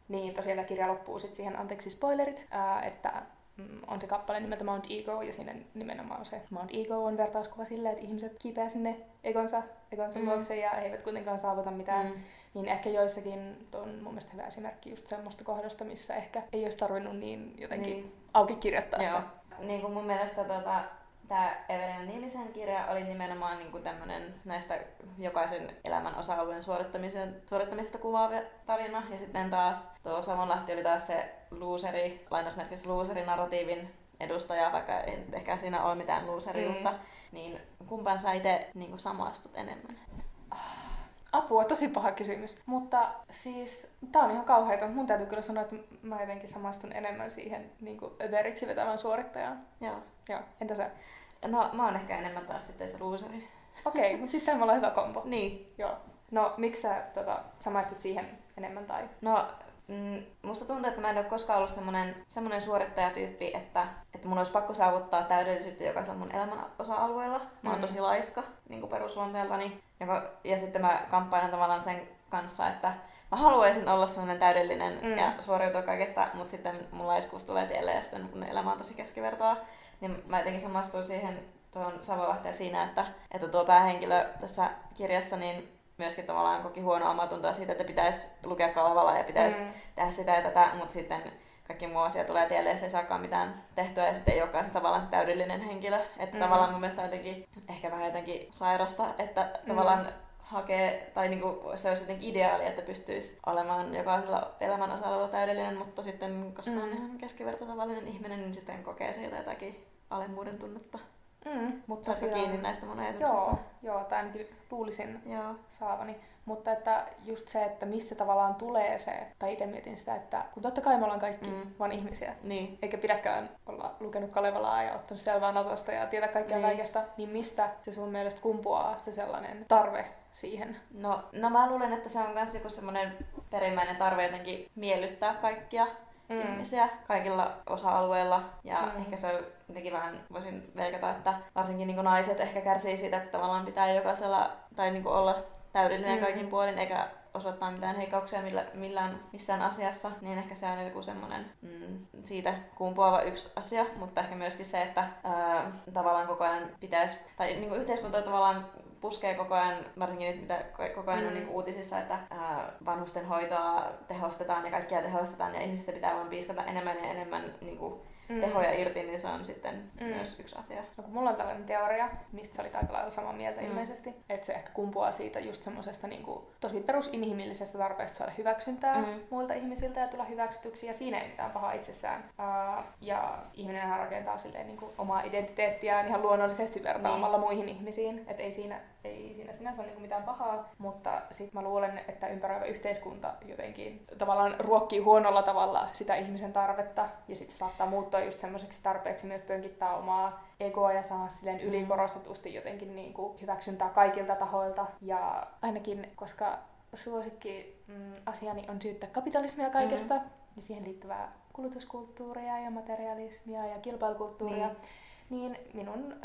S1: niin, tosiaan tämä kirja loppuu sitten siihen, anteeksi spoilerit, ää, että mm, on se kappale nimeltä Mount Ego, ja siinä nimenomaan se Mount Ego on vertauskuva sille, että ihmiset kipeää sinne egonsa, egonsa
S2: Mm.
S1: luokse ja he eivät kuitenkaan saavuta mitään.
S2: Mm.
S1: Niin ehkä joissakin on mun mielestä hyvä esimerkki just semmoista kohdasta, missä ehkä ei olisi tarvinnut niin jotenkin
S2: Niin.
S1: niin. auki kirjoittaa
S2: Joo.
S1: sitä.
S2: Niin kuin mun mielestä tota, tämä Evelina Niemisen kirja oli nimenomaan niin kuin tämmönen näistä jokaisen elämän osa-alueen suorittamisen, suorittamisesta kuvaava tarina. Ja sitten taas tuo Savonlahti oli taas se luuseri, lainausmerkissä luuserinarratiivin edustaja, vaikka ei ehkä siinä ole mitään luuseriutta. Mm. Niin kumpaan sä itse niin samastut enemmän?
S1: Apua, tosi paha kysymys. Mutta siis, tää on ihan kauheita. Mun täytyy kyllä sanoa, että mä jotenkin samastun enemmän siihen niin kuin överiksi vetävän suorittajaan.
S2: Joo.
S1: Joo, entä sä?
S2: No mä oon ehkä enemmän taas sitten se luuseri.
S1: Okei, okay, mutta sitten me ollaan hyvä kombo.
S2: Niin.
S1: Joo. No, miksi sä tota, samaistut siihen enemmän tai?
S2: No, mm, musta tuntuu, että mä en ole koskaan ollut semmonen, semmonen suorittajatyyppi, että, että mun olisi pakko saavuttaa täydellisyyttä jokaisella mun elämän osa-alueella. Mä oon
S1: Mm.
S2: tosi laiska niin perusluonteeltani. Joka, ja sitten mä kamppailen tavallaan sen kanssa, että mä haluaisin olla semmoinen täydellinen mm. Ja suoriutua kaikesta, mutta sitten mun laiskuus tulee tielle ja sitten mun elämä on tosi keskivertoa. Niin mä jotenkin samastuin siihen tuohon Savonlahteen siinä, että, että tuo päähenkilö tässä kirjassa niin myöskin tavallaan koki huonoa omatuntoa siitä, että pitäisi lukea Kalevala ja pitäisi
S1: Mm.
S2: tehdä sitä ja tätä, mutta sitten kaikki muu asia tulee tielle ja se ei saakaan mitään tehtyä ja sitten ei olekaan se tavallaan se täydellinen henkilö. Että
S1: Mm.
S2: tavallaan mun mielestä on jotenkin ehkä vähän jotenkin sairasta, että mm. tavallaan hakee, tai niinku se olisi jotenkin ideaali, että pystyisi olemaan jokaisella elämän osalla täydellinen, mutta sitten koska on
S1: Mm.
S2: ihan keskiverto tavallinen ihminen, niin sitten kokee siitä jotakin alemmuuden tunnetta.
S1: Mm. Mutta
S2: Saatko
S1: tosiaan-
S2: kiinni näistä mun ajatuksista?
S1: Joo, joo, tai ainakin luulisin
S2: Joo.
S1: saavani. Mutta että just se, että mistä tavallaan tulee se, tai itse mietin sitä, että kun totta kai me ollaan kaikki
S2: Mm.
S1: vaan ihmisiä,
S2: Niin.
S1: eikä pidäkään olla lukenut Kalevalaa ja ottanut selvää Natosta ja tietää kaikkea
S2: niin.
S1: kaikesta, niin mistä se sun mielestä kumpuaa se sellainen tarve siihen?
S2: No, no mä luulen, että se on myös joku semmoinen perimmäinen tarve jotenkin miellyttää kaikkia mm. ihmisiä kaikilla osa-alueilla. Ja mm. Ehkä se on jotenkin vähän, voisin velkata, että varsinkin niin naiset ehkä kärsii siitä, että tavallaan pitää jokaisella tai niin olla täydellinen mm.
S1: Mm.
S2: kaikin puolin, eikä osoittaa mitään heikkouksia millä, millään, missään asiassa, niin ehkä se on joku semmoinen mm, siitä kumpuava yksi asia, mutta ehkä myöskin se, että ää, tavallaan koko ajan pitäisi, tai niin kuin yhteiskunta tavallaan puskee koko ajan, varsinkin nyt mitä koko ajan mm. on niin uutisissa, että ää, vanhusten hoitoa tehostetaan ja kaikkia tehostetaan ja ihmisistä pitää vaan piiskata enemmän ja enemmän niin kuin, mm. tehoja irti, niin se on sitten mm. myös yksi asia.
S1: No kun mulla on tällainen teoria, mistä sä olit aika lailla samaa mieltä mm. ilmeisesti, että se ehkä kumpuaa siitä just semmoisesta niin kuin, tosi perusinhimillisestä tarpeesta saada hyväksyntää mm. muilta ihmisiltä ja tulla hyväksytyksi, ja siinä ei mitään pahaa itsessään. Uh, ja ihminen rakentaa silleen niin kuin, omaa identiteettiään ihan luonnollisesti vertaamalla niin. muihin ihmisiin, että ei siinä ei siinä sinänsä ole niin mitään pahaa, mutta sitten mä luulen, että ympäröivä yhteiskunta jotenkin tavallaan ruokkii huonolla tavalla sitä ihmisen tarvetta ja sitten saattaa muuttua just semmoiseksi tarpeeksi myös pönkittää omaa egoa ja saa silleen mm. ylikorostetusti jotenkin niin kuin hyväksyntää kaikilta tahoilta. Ja ainakin, koska suosikki mm, asiani on syyttää kapitalismia kaikesta mm. ja siihen liittyvää kulutuskulttuuria ja materialismia ja kilpailukulttuuria, niin, niin minun ö,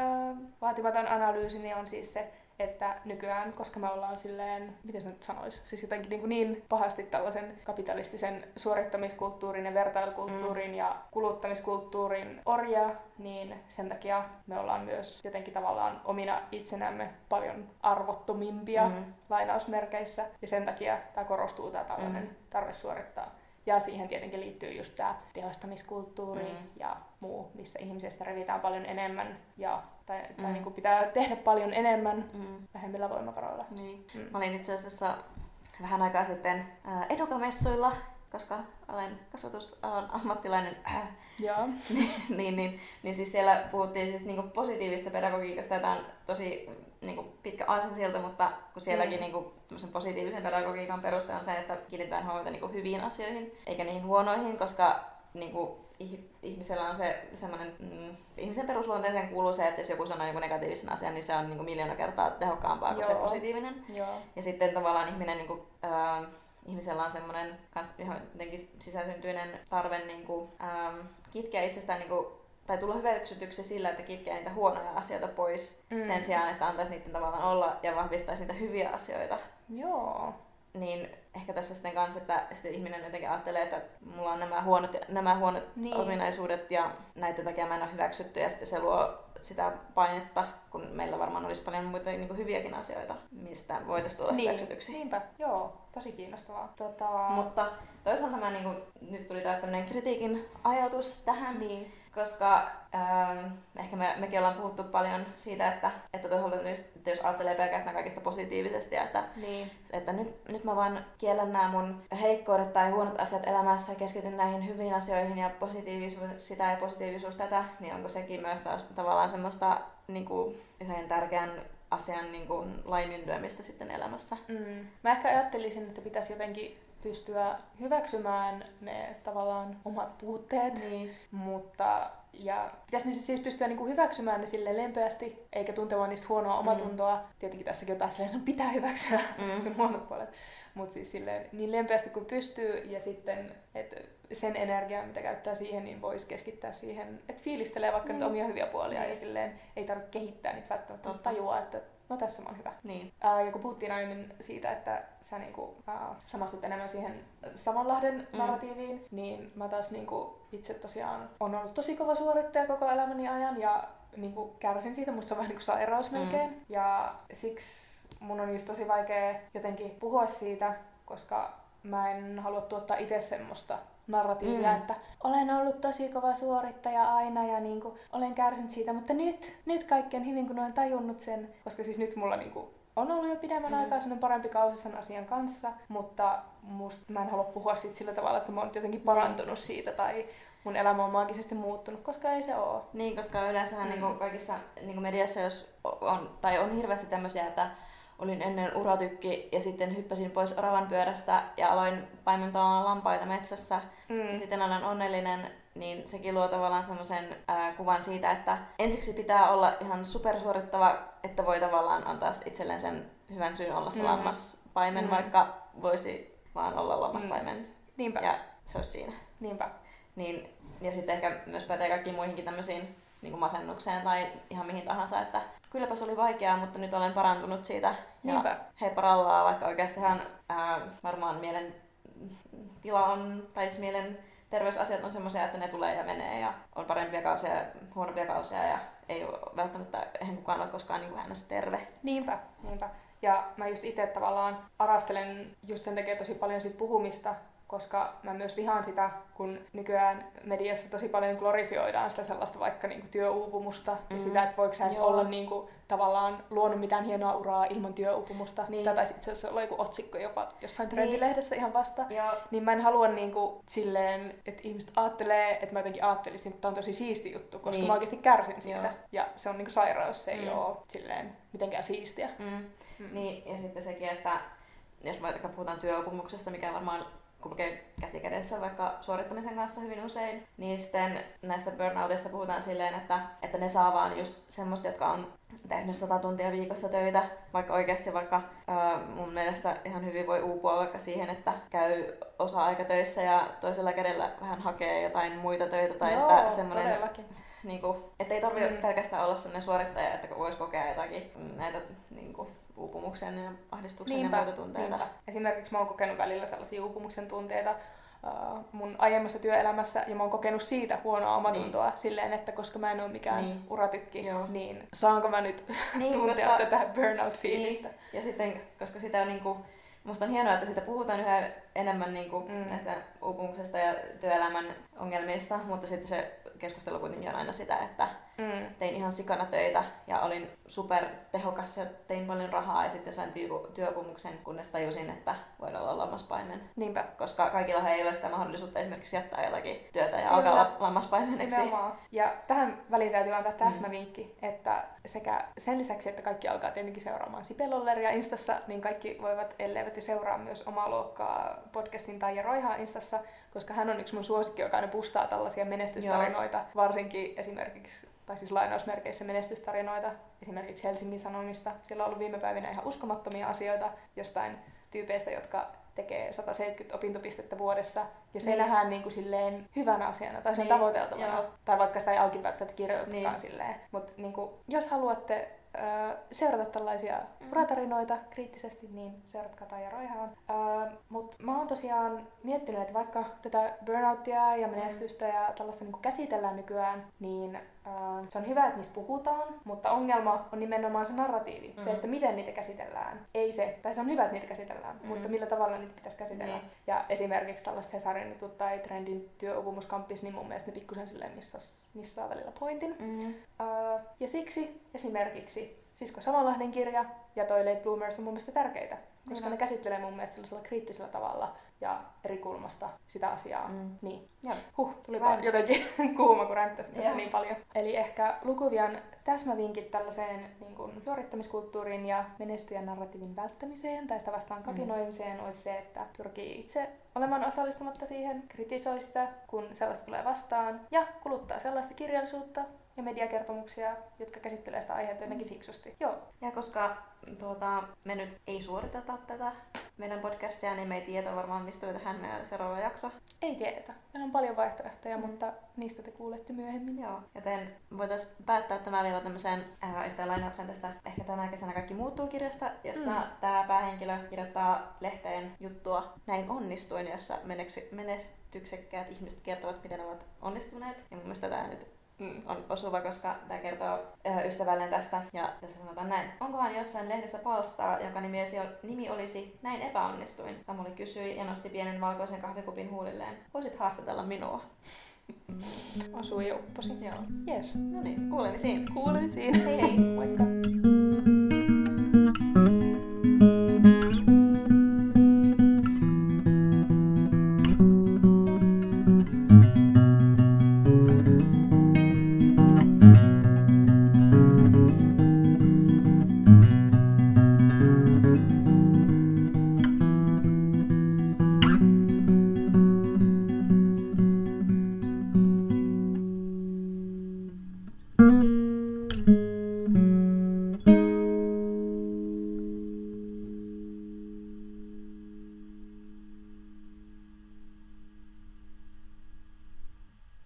S1: vaatimaton analyysini on siis se, että nykyään, koska me ollaan silleen, miten se nyt sanoisi, siis jotenkin niin, kuin niin pahasti tällaisen kapitalistisen suorittamiskulttuurin ja vertailukulttuurin mm. ja kuluttamiskulttuurin orja, niin sen takia me ollaan myös jotenkin tavallaan omina itsenämme paljon arvottomimpia mm. lainausmerkeissä, ja sen takia tämä korostuu tämä tällainen mm. tarve suorittaa. Ja siihen tietenkin liittyy just tämä tehostamiskulttuuri mm. ja muu, missä ihmisestä revitään paljon enemmän ja tai, tai mm. niin kuin pitää tehdä paljon enemmän mm. vähemmillä voimavaroilla.
S2: Niin. Mm. Mä olin itse asiassa vähän aikaa sitten edukamessuilla, koska olen kasvatusalan ammattilainen. Äh,
S1: Joo.
S2: niin, niin, niin, niin, siis siellä puhuttiin siis niinku positiivista pedagogiikasta, ja tämä on tosi niinku pitkä aasinsilta, mutta kun sielläkin mm. niinku, positiivisen pedagogiikan peruste on se, että kiinnitetään huomiota niinku hyviin asioihin, eikä niihin huonoihin, koska niinku, ihmisellä on se semmoinen, mm, ihmisen perusluonteeseen kuuluu se, että jos joku sanoo joku negatiivisen asian, niin se on niin kuin miljoona kertaa tehokkaampaa kuin Joo. se positiivinen.
S1: Joo.
S2: Ja sitten tavallaan ihminen, niin kuin, äh, ihmisellä on semmoinen kans jotenkin sisäsyntyinen tarve niin kuin, ähm, kitkeä itsestään niin kuin, tai tulla hyväksytyksi sillä, että kitkee niitä huonoja asioita pois mm. sen sijaan, että antaisi niiden tavallaan olla ja vahvistaisi niitä hyviä asioita.
S1: Joo
S2: niin ehkä tässä sitten kanssa, että sitten ihminen jotenkin ajattelee, että mulla on nämä huonot, nämä huonot niin. ominaisuudet ja näiden takia mä en ole hyväksytty ja sitten se luo sitä painetta, kun meillä varmaan olisi paljon muita niin kuin hyviäkin asioita, mistä voitaisiin tulla niin. hyväksytyksi.
S1: Niinpä, joo, tosi kiinnostavaa. Tota...
S2: Mutta toisaalta mä niin kuin, nyt tuli taas tämmöinen kritiikin ajatus tähän,
S1: niin
S2: koska ähm, ehkä me, mekin ollaan puhuttu paljon siitä, että, että toisaalta jos, että jos ajattelee pelkästään kaikista positiivisesti, että,
S1: niin.
S2: että nyt, nyt mä vaan kiellän nämä mun heikkoudet tai huonot asiat elämässä ja keskityn näihin hyviin asioihin ja positiivisuus sitä ja positiivisuus tätä, niin onko sekin myös taas tavallaan semmoista niin kuin, yhden tärkeän asian niin kuin, laiminlyömistä sitten elämässä.
S1: Mm. Mä ehkä ajattelisin, että pitäisi jotenkin pystyä hyväksymään ne tavallaan omat puutteet,
S2: niin.
S1: mutta ja pitäisi siis pystyä niinku hyväksymään ne sille lempeästi, eikä tuntemaan niistä huonoa mm. omatuntoa. Mm. Tietenkin tässäkin on taas sun pitää hyväksyä mm. sun huonot puolet. Mutta siis silleen, niin lempeästi kuin pystyy ja sitten, että sen energiaa, mitä käyttää siihen, niin voisi keskittää siihen, että fiilistelee vaikka niitä omia hyviä puolia niin. ja silleen ei tarvitse kehittää niitä välttämättä, mutta tajua, että no tässä mä oon hyvä.
S2: Niin.
S1: Uh, ja kun puhuttiin aiemmin siitä, että sä niinku, uh, samastut enemmän siihen Savonlahden mm. narratiiviin, niin mä taas niinku, itse tosiaan on ollut tosi kova suorittaja koko elämäni ajan ja niinku, kärsin siitä, musta se on vähän niinku sairaus mm. melkein. Ja siksi mun on just tosi vaikea jotenkin puhua siitä, koska mä en halua tuottaa itse semmoista narratiivia, mm. että olen ollut tosi kova suorittaja aina ja niin kuin, olen kärsinyt siitä, mutta nyt, nyt kaikki on hyvin, kun olen tajunnut sen, koska siis nyt mulla niin kuin, on ollut jo pidemmän mm. aikaa sellainen parempi kausi sen asian kanssa, mutta must, mä en halua puhua siitä sillä tavalla, että mä oon jotenkin parantunut siitä tai mun elämä on maagisesti muuttunut, koska ei se ole.
S2: Niin, koska yleensä mm. niin kaikissa niin mediassa, jos on, tai on hirveästi tämmöisiä, että olin ennen uratykki ja sitten hyppäsin pois oravan pyörästä ja aloin paimentaa lampaita metsässä mm. ja sitten olen onnellinen, niin sekin luo tavallaan semmoisen kuvan siitä, että ensiksi pitää olla ihan supersuorittava, että voi tavallaan antaa itselleen sen hyvän syyn olla se mm. lammaspaimen, mm. vaikka voisi vaan olla lammaspaimen. Mm.
S1: Niinpä.
S2: Ja se olisi siinä.
S1: Niinpä.
S2: Niin, ja sitten ehkä myös pätee kaikkiin muihinkin tämmöisiin niin kuin masennukseen tai ihan mihin tahansa, että kylläpäs oli vaikeaa, mutta nyt olen parantunut siitä.
S1: Niinpä.
S2: Ja he parallaan, vaikka oikeastihan ää, varmaan mielen tila on, tai siis mielen terveysasiat on semmoisia, että ne tulee ja menee ja on parempia kausia ja huonompia kausia ja ei ole välttämättä, eihän kukaan ole koskaan niin kuin terve.
S1: Niinpä, niinpä. Ja mä just itse tavallaan arastelen just sen takia tosi paljon siitä puhumista, koska mä myös vihaan sitä, kun nykyään mediassa tosi paljon glorifioidaan sitä sellaista vaikka niinku työuupumusta mm. ja sitä, että voiko sä edes olla niinku, tavallaan luonut mitään hienoa uraa ilman työuupumusta. Niin. Tätä taisi itse asiassa olla joku otsikko jopa jossain trendilehdessä niin. ihan vasta. Joo. Niin mä en halua niinku, silleen, että ihmiset ajattelee, että mä jotenkin ajattelisin, että tämä on tosi siisti juttu, koska niin. mä oikeasti kärsin siitä. Joo. Ja se on niinku sairaus, se ei mm. ole silleen mitenkään siistiä.
S2: Mm. Mm. Niin, ja sitten sekin, että jos vaikka puhutaan työuupumuksesta, mikä varmaan kulkee käsi kädessä vaikka suorittamisen kanssa hyvin usein, niin sitten näistä burnoutista puhutaan silleen, että, että ne saa vaan just semmoista, jotka on tehnyt 100 tuntia viikossa töitä, vaikka oikeasti vaikka ää, mun mielestä ihan hyvin voi uupua vaikka siihen, että käy osa-aikatöissä ja toisella kädellä vähän hakee jotain muita töitä tai
S1: Joo,
S2: että semmoinen niin kuin, että ei tarvitse mm. pelkästään olla sellainen suorittaja, että voisi kokea jotakin näitä niin kuin, uupumuksen ja ahdistuksen niinpä, ja muita tunteita. Niinpä.
S1: Esimerkiksi mä oon kokenut välillä sellaisia uupumuksen tunteita uh, mun aiemmassa työelämässä ja mä oon kokenut siitä huonoa omatuntoa niin. silleen, että koska mä en ole mikään niin. uratykki, Joo. niin saanko mä nyt niin, tuntea koska... tätä burnout-fiilistä. Niin.
S2: Ja sitten, koska sitä on niinku, Musta on hienoa, että siitä puhutaan yhä enemmän niin kuin mm. näistä uupumuksesta ja työelämän ongelmista, mutta sitten se keskustelu kuitenkin on aina sitä, että mm. tein ihan sikana töitä ja olin super tehokas ja tein paljon rahaa ja sitten sain työ- työpumuksen, kunnes tajusin, että voin olla lammaspaimen.
S1: Niinpä.
S2: Koska kaikilla ei ole sitä mahdollisuutta esimerkiksi jättää jotakin työtä ja Kyllä. alkaa lammaspaimeneksi. Nimenomaan.
S1: Ja tähän väliin täytyy antaa täsmävinkki, mm. että sekä sen lisäksi, että kaikki alkaa tietenkin seuraamaan Sipelolleria Instassa, niin kaikki voivat, elleivät ja seuraa myös omaa luokkaa podcastin tai Roihaa Instassa, koska hän on yksi mun suosikki, joka aina pustaa tällaisia menestystarinoita, Joo. varsinkin esimerkiksi tai siis lainausmerkeissä menestystarinoita, esimerkiksi Helsingin Sanomista. Siellä on ollut viime päivinä ihan uskomattomia asioita jostain tyypeistä, jotka tekee 170 opintopistettä vuodessa, ja se niin. nähdään niin kuin silleen hyvänä asiana, tai se on niin. tavoiteltavana, tai vaikka sitä ei auki välttämättä kirjoitetakaan niin. silleen. Mutta niin kuin, jos haluatte seurata tällaisia mm. uratarinoita kriittisesti, niin seuratkaa Taija Roihaan. Mutta mä oon tosiaan miettinyt, että vaikka tätä burnouttia ja menestystä mm. ja tällaista niin käsitellään nykyään, niin se on hyvä, että niistä puhutaan, mutta ongelma on nimenomaan se narratiivi. Mm. Se, että miten niitä käsitellään. Ei se, tai se on hyvä, että niitä käsitellään, mm. mutta millä tavalla niitä pitäisi käsitellä. Niin. Ja esimerkiksi tällaiset Hesarin jutut tai Trendin työuupumuskamppis, niin mun mielestä ne pikkusen silleen missaa, missaa välillä pointin. Mm. Uh, ja siksi esimerkiksi Sisko Savonlahden kirja ja toi Late Bloomers on mun mielestä tärkeitä, koska ne käsittelee mun mielestä kriittisellä tavalla ja eri kulmasta sitä asiaa. Mm. Niin. Ja. Huh, tuli right. jotenkin kuuma, kun ränttäisi yeah. niin paljon. Eli ehkä Lukuvian täsmävinkit tällaiseen niin kuin, suorittamiskulttuuriin ja menestyjän narratiivin välttämiseen tai sitä vastaan kapinoimiseen mm. olisi se, että pyrkii itse olemaan osallistumatta siihen, kritisoi sitä, kun sellaista tulee vastaan ja kuluttaa sellaista kirjallisuutta, ja mediakertomuksia, jotka käsittelee sitä aihetta jotenkin fiksusti. Joo.
S2: Ja koska tuota, me nyt ei suoriteta tätä meidän podcastia, niin me ei tiedä varmaan, mistä me tehdään meidän seuraava jakso.
S1: Ei tiedetä. Meillä on paljon vaihtoehtoja, mm. mutta niistä te kuulette myöhemmin.
S2: Joo. Joten voitaisiin päättää tämä vielä tämmöiseen äh, yhteen lainauksen tästä Ehkä tänä kesänä kaikki muuttuu kirjasta, jossa mm. tämä päähenkilö kirjoittaa lehteen juttua Näin onnistuin, jossa menestyksekkäät ihmiset kertovat, miten ovat onnistuneet. Ja mun mielestä tämä nyt mm, on osuva, koska tämä kertoo ö, ystävälleen tästä. Ja tässä sanotaan näin. Onkohan jossain lehdessä palstaa, jonka nimi, nimi olisi Näin epäonnistuin? Samuli kysyi ja nosti pienen valkoisen kahvikupin huulilleen. Voisit haastatella minua.
S1: Osui ja upposi.
S2: Joo.
S1: Yes.
S2: No niin, kuulemisiin.
S1: Kuulemisiin.
S2: Hei hei.
S1: Moikka.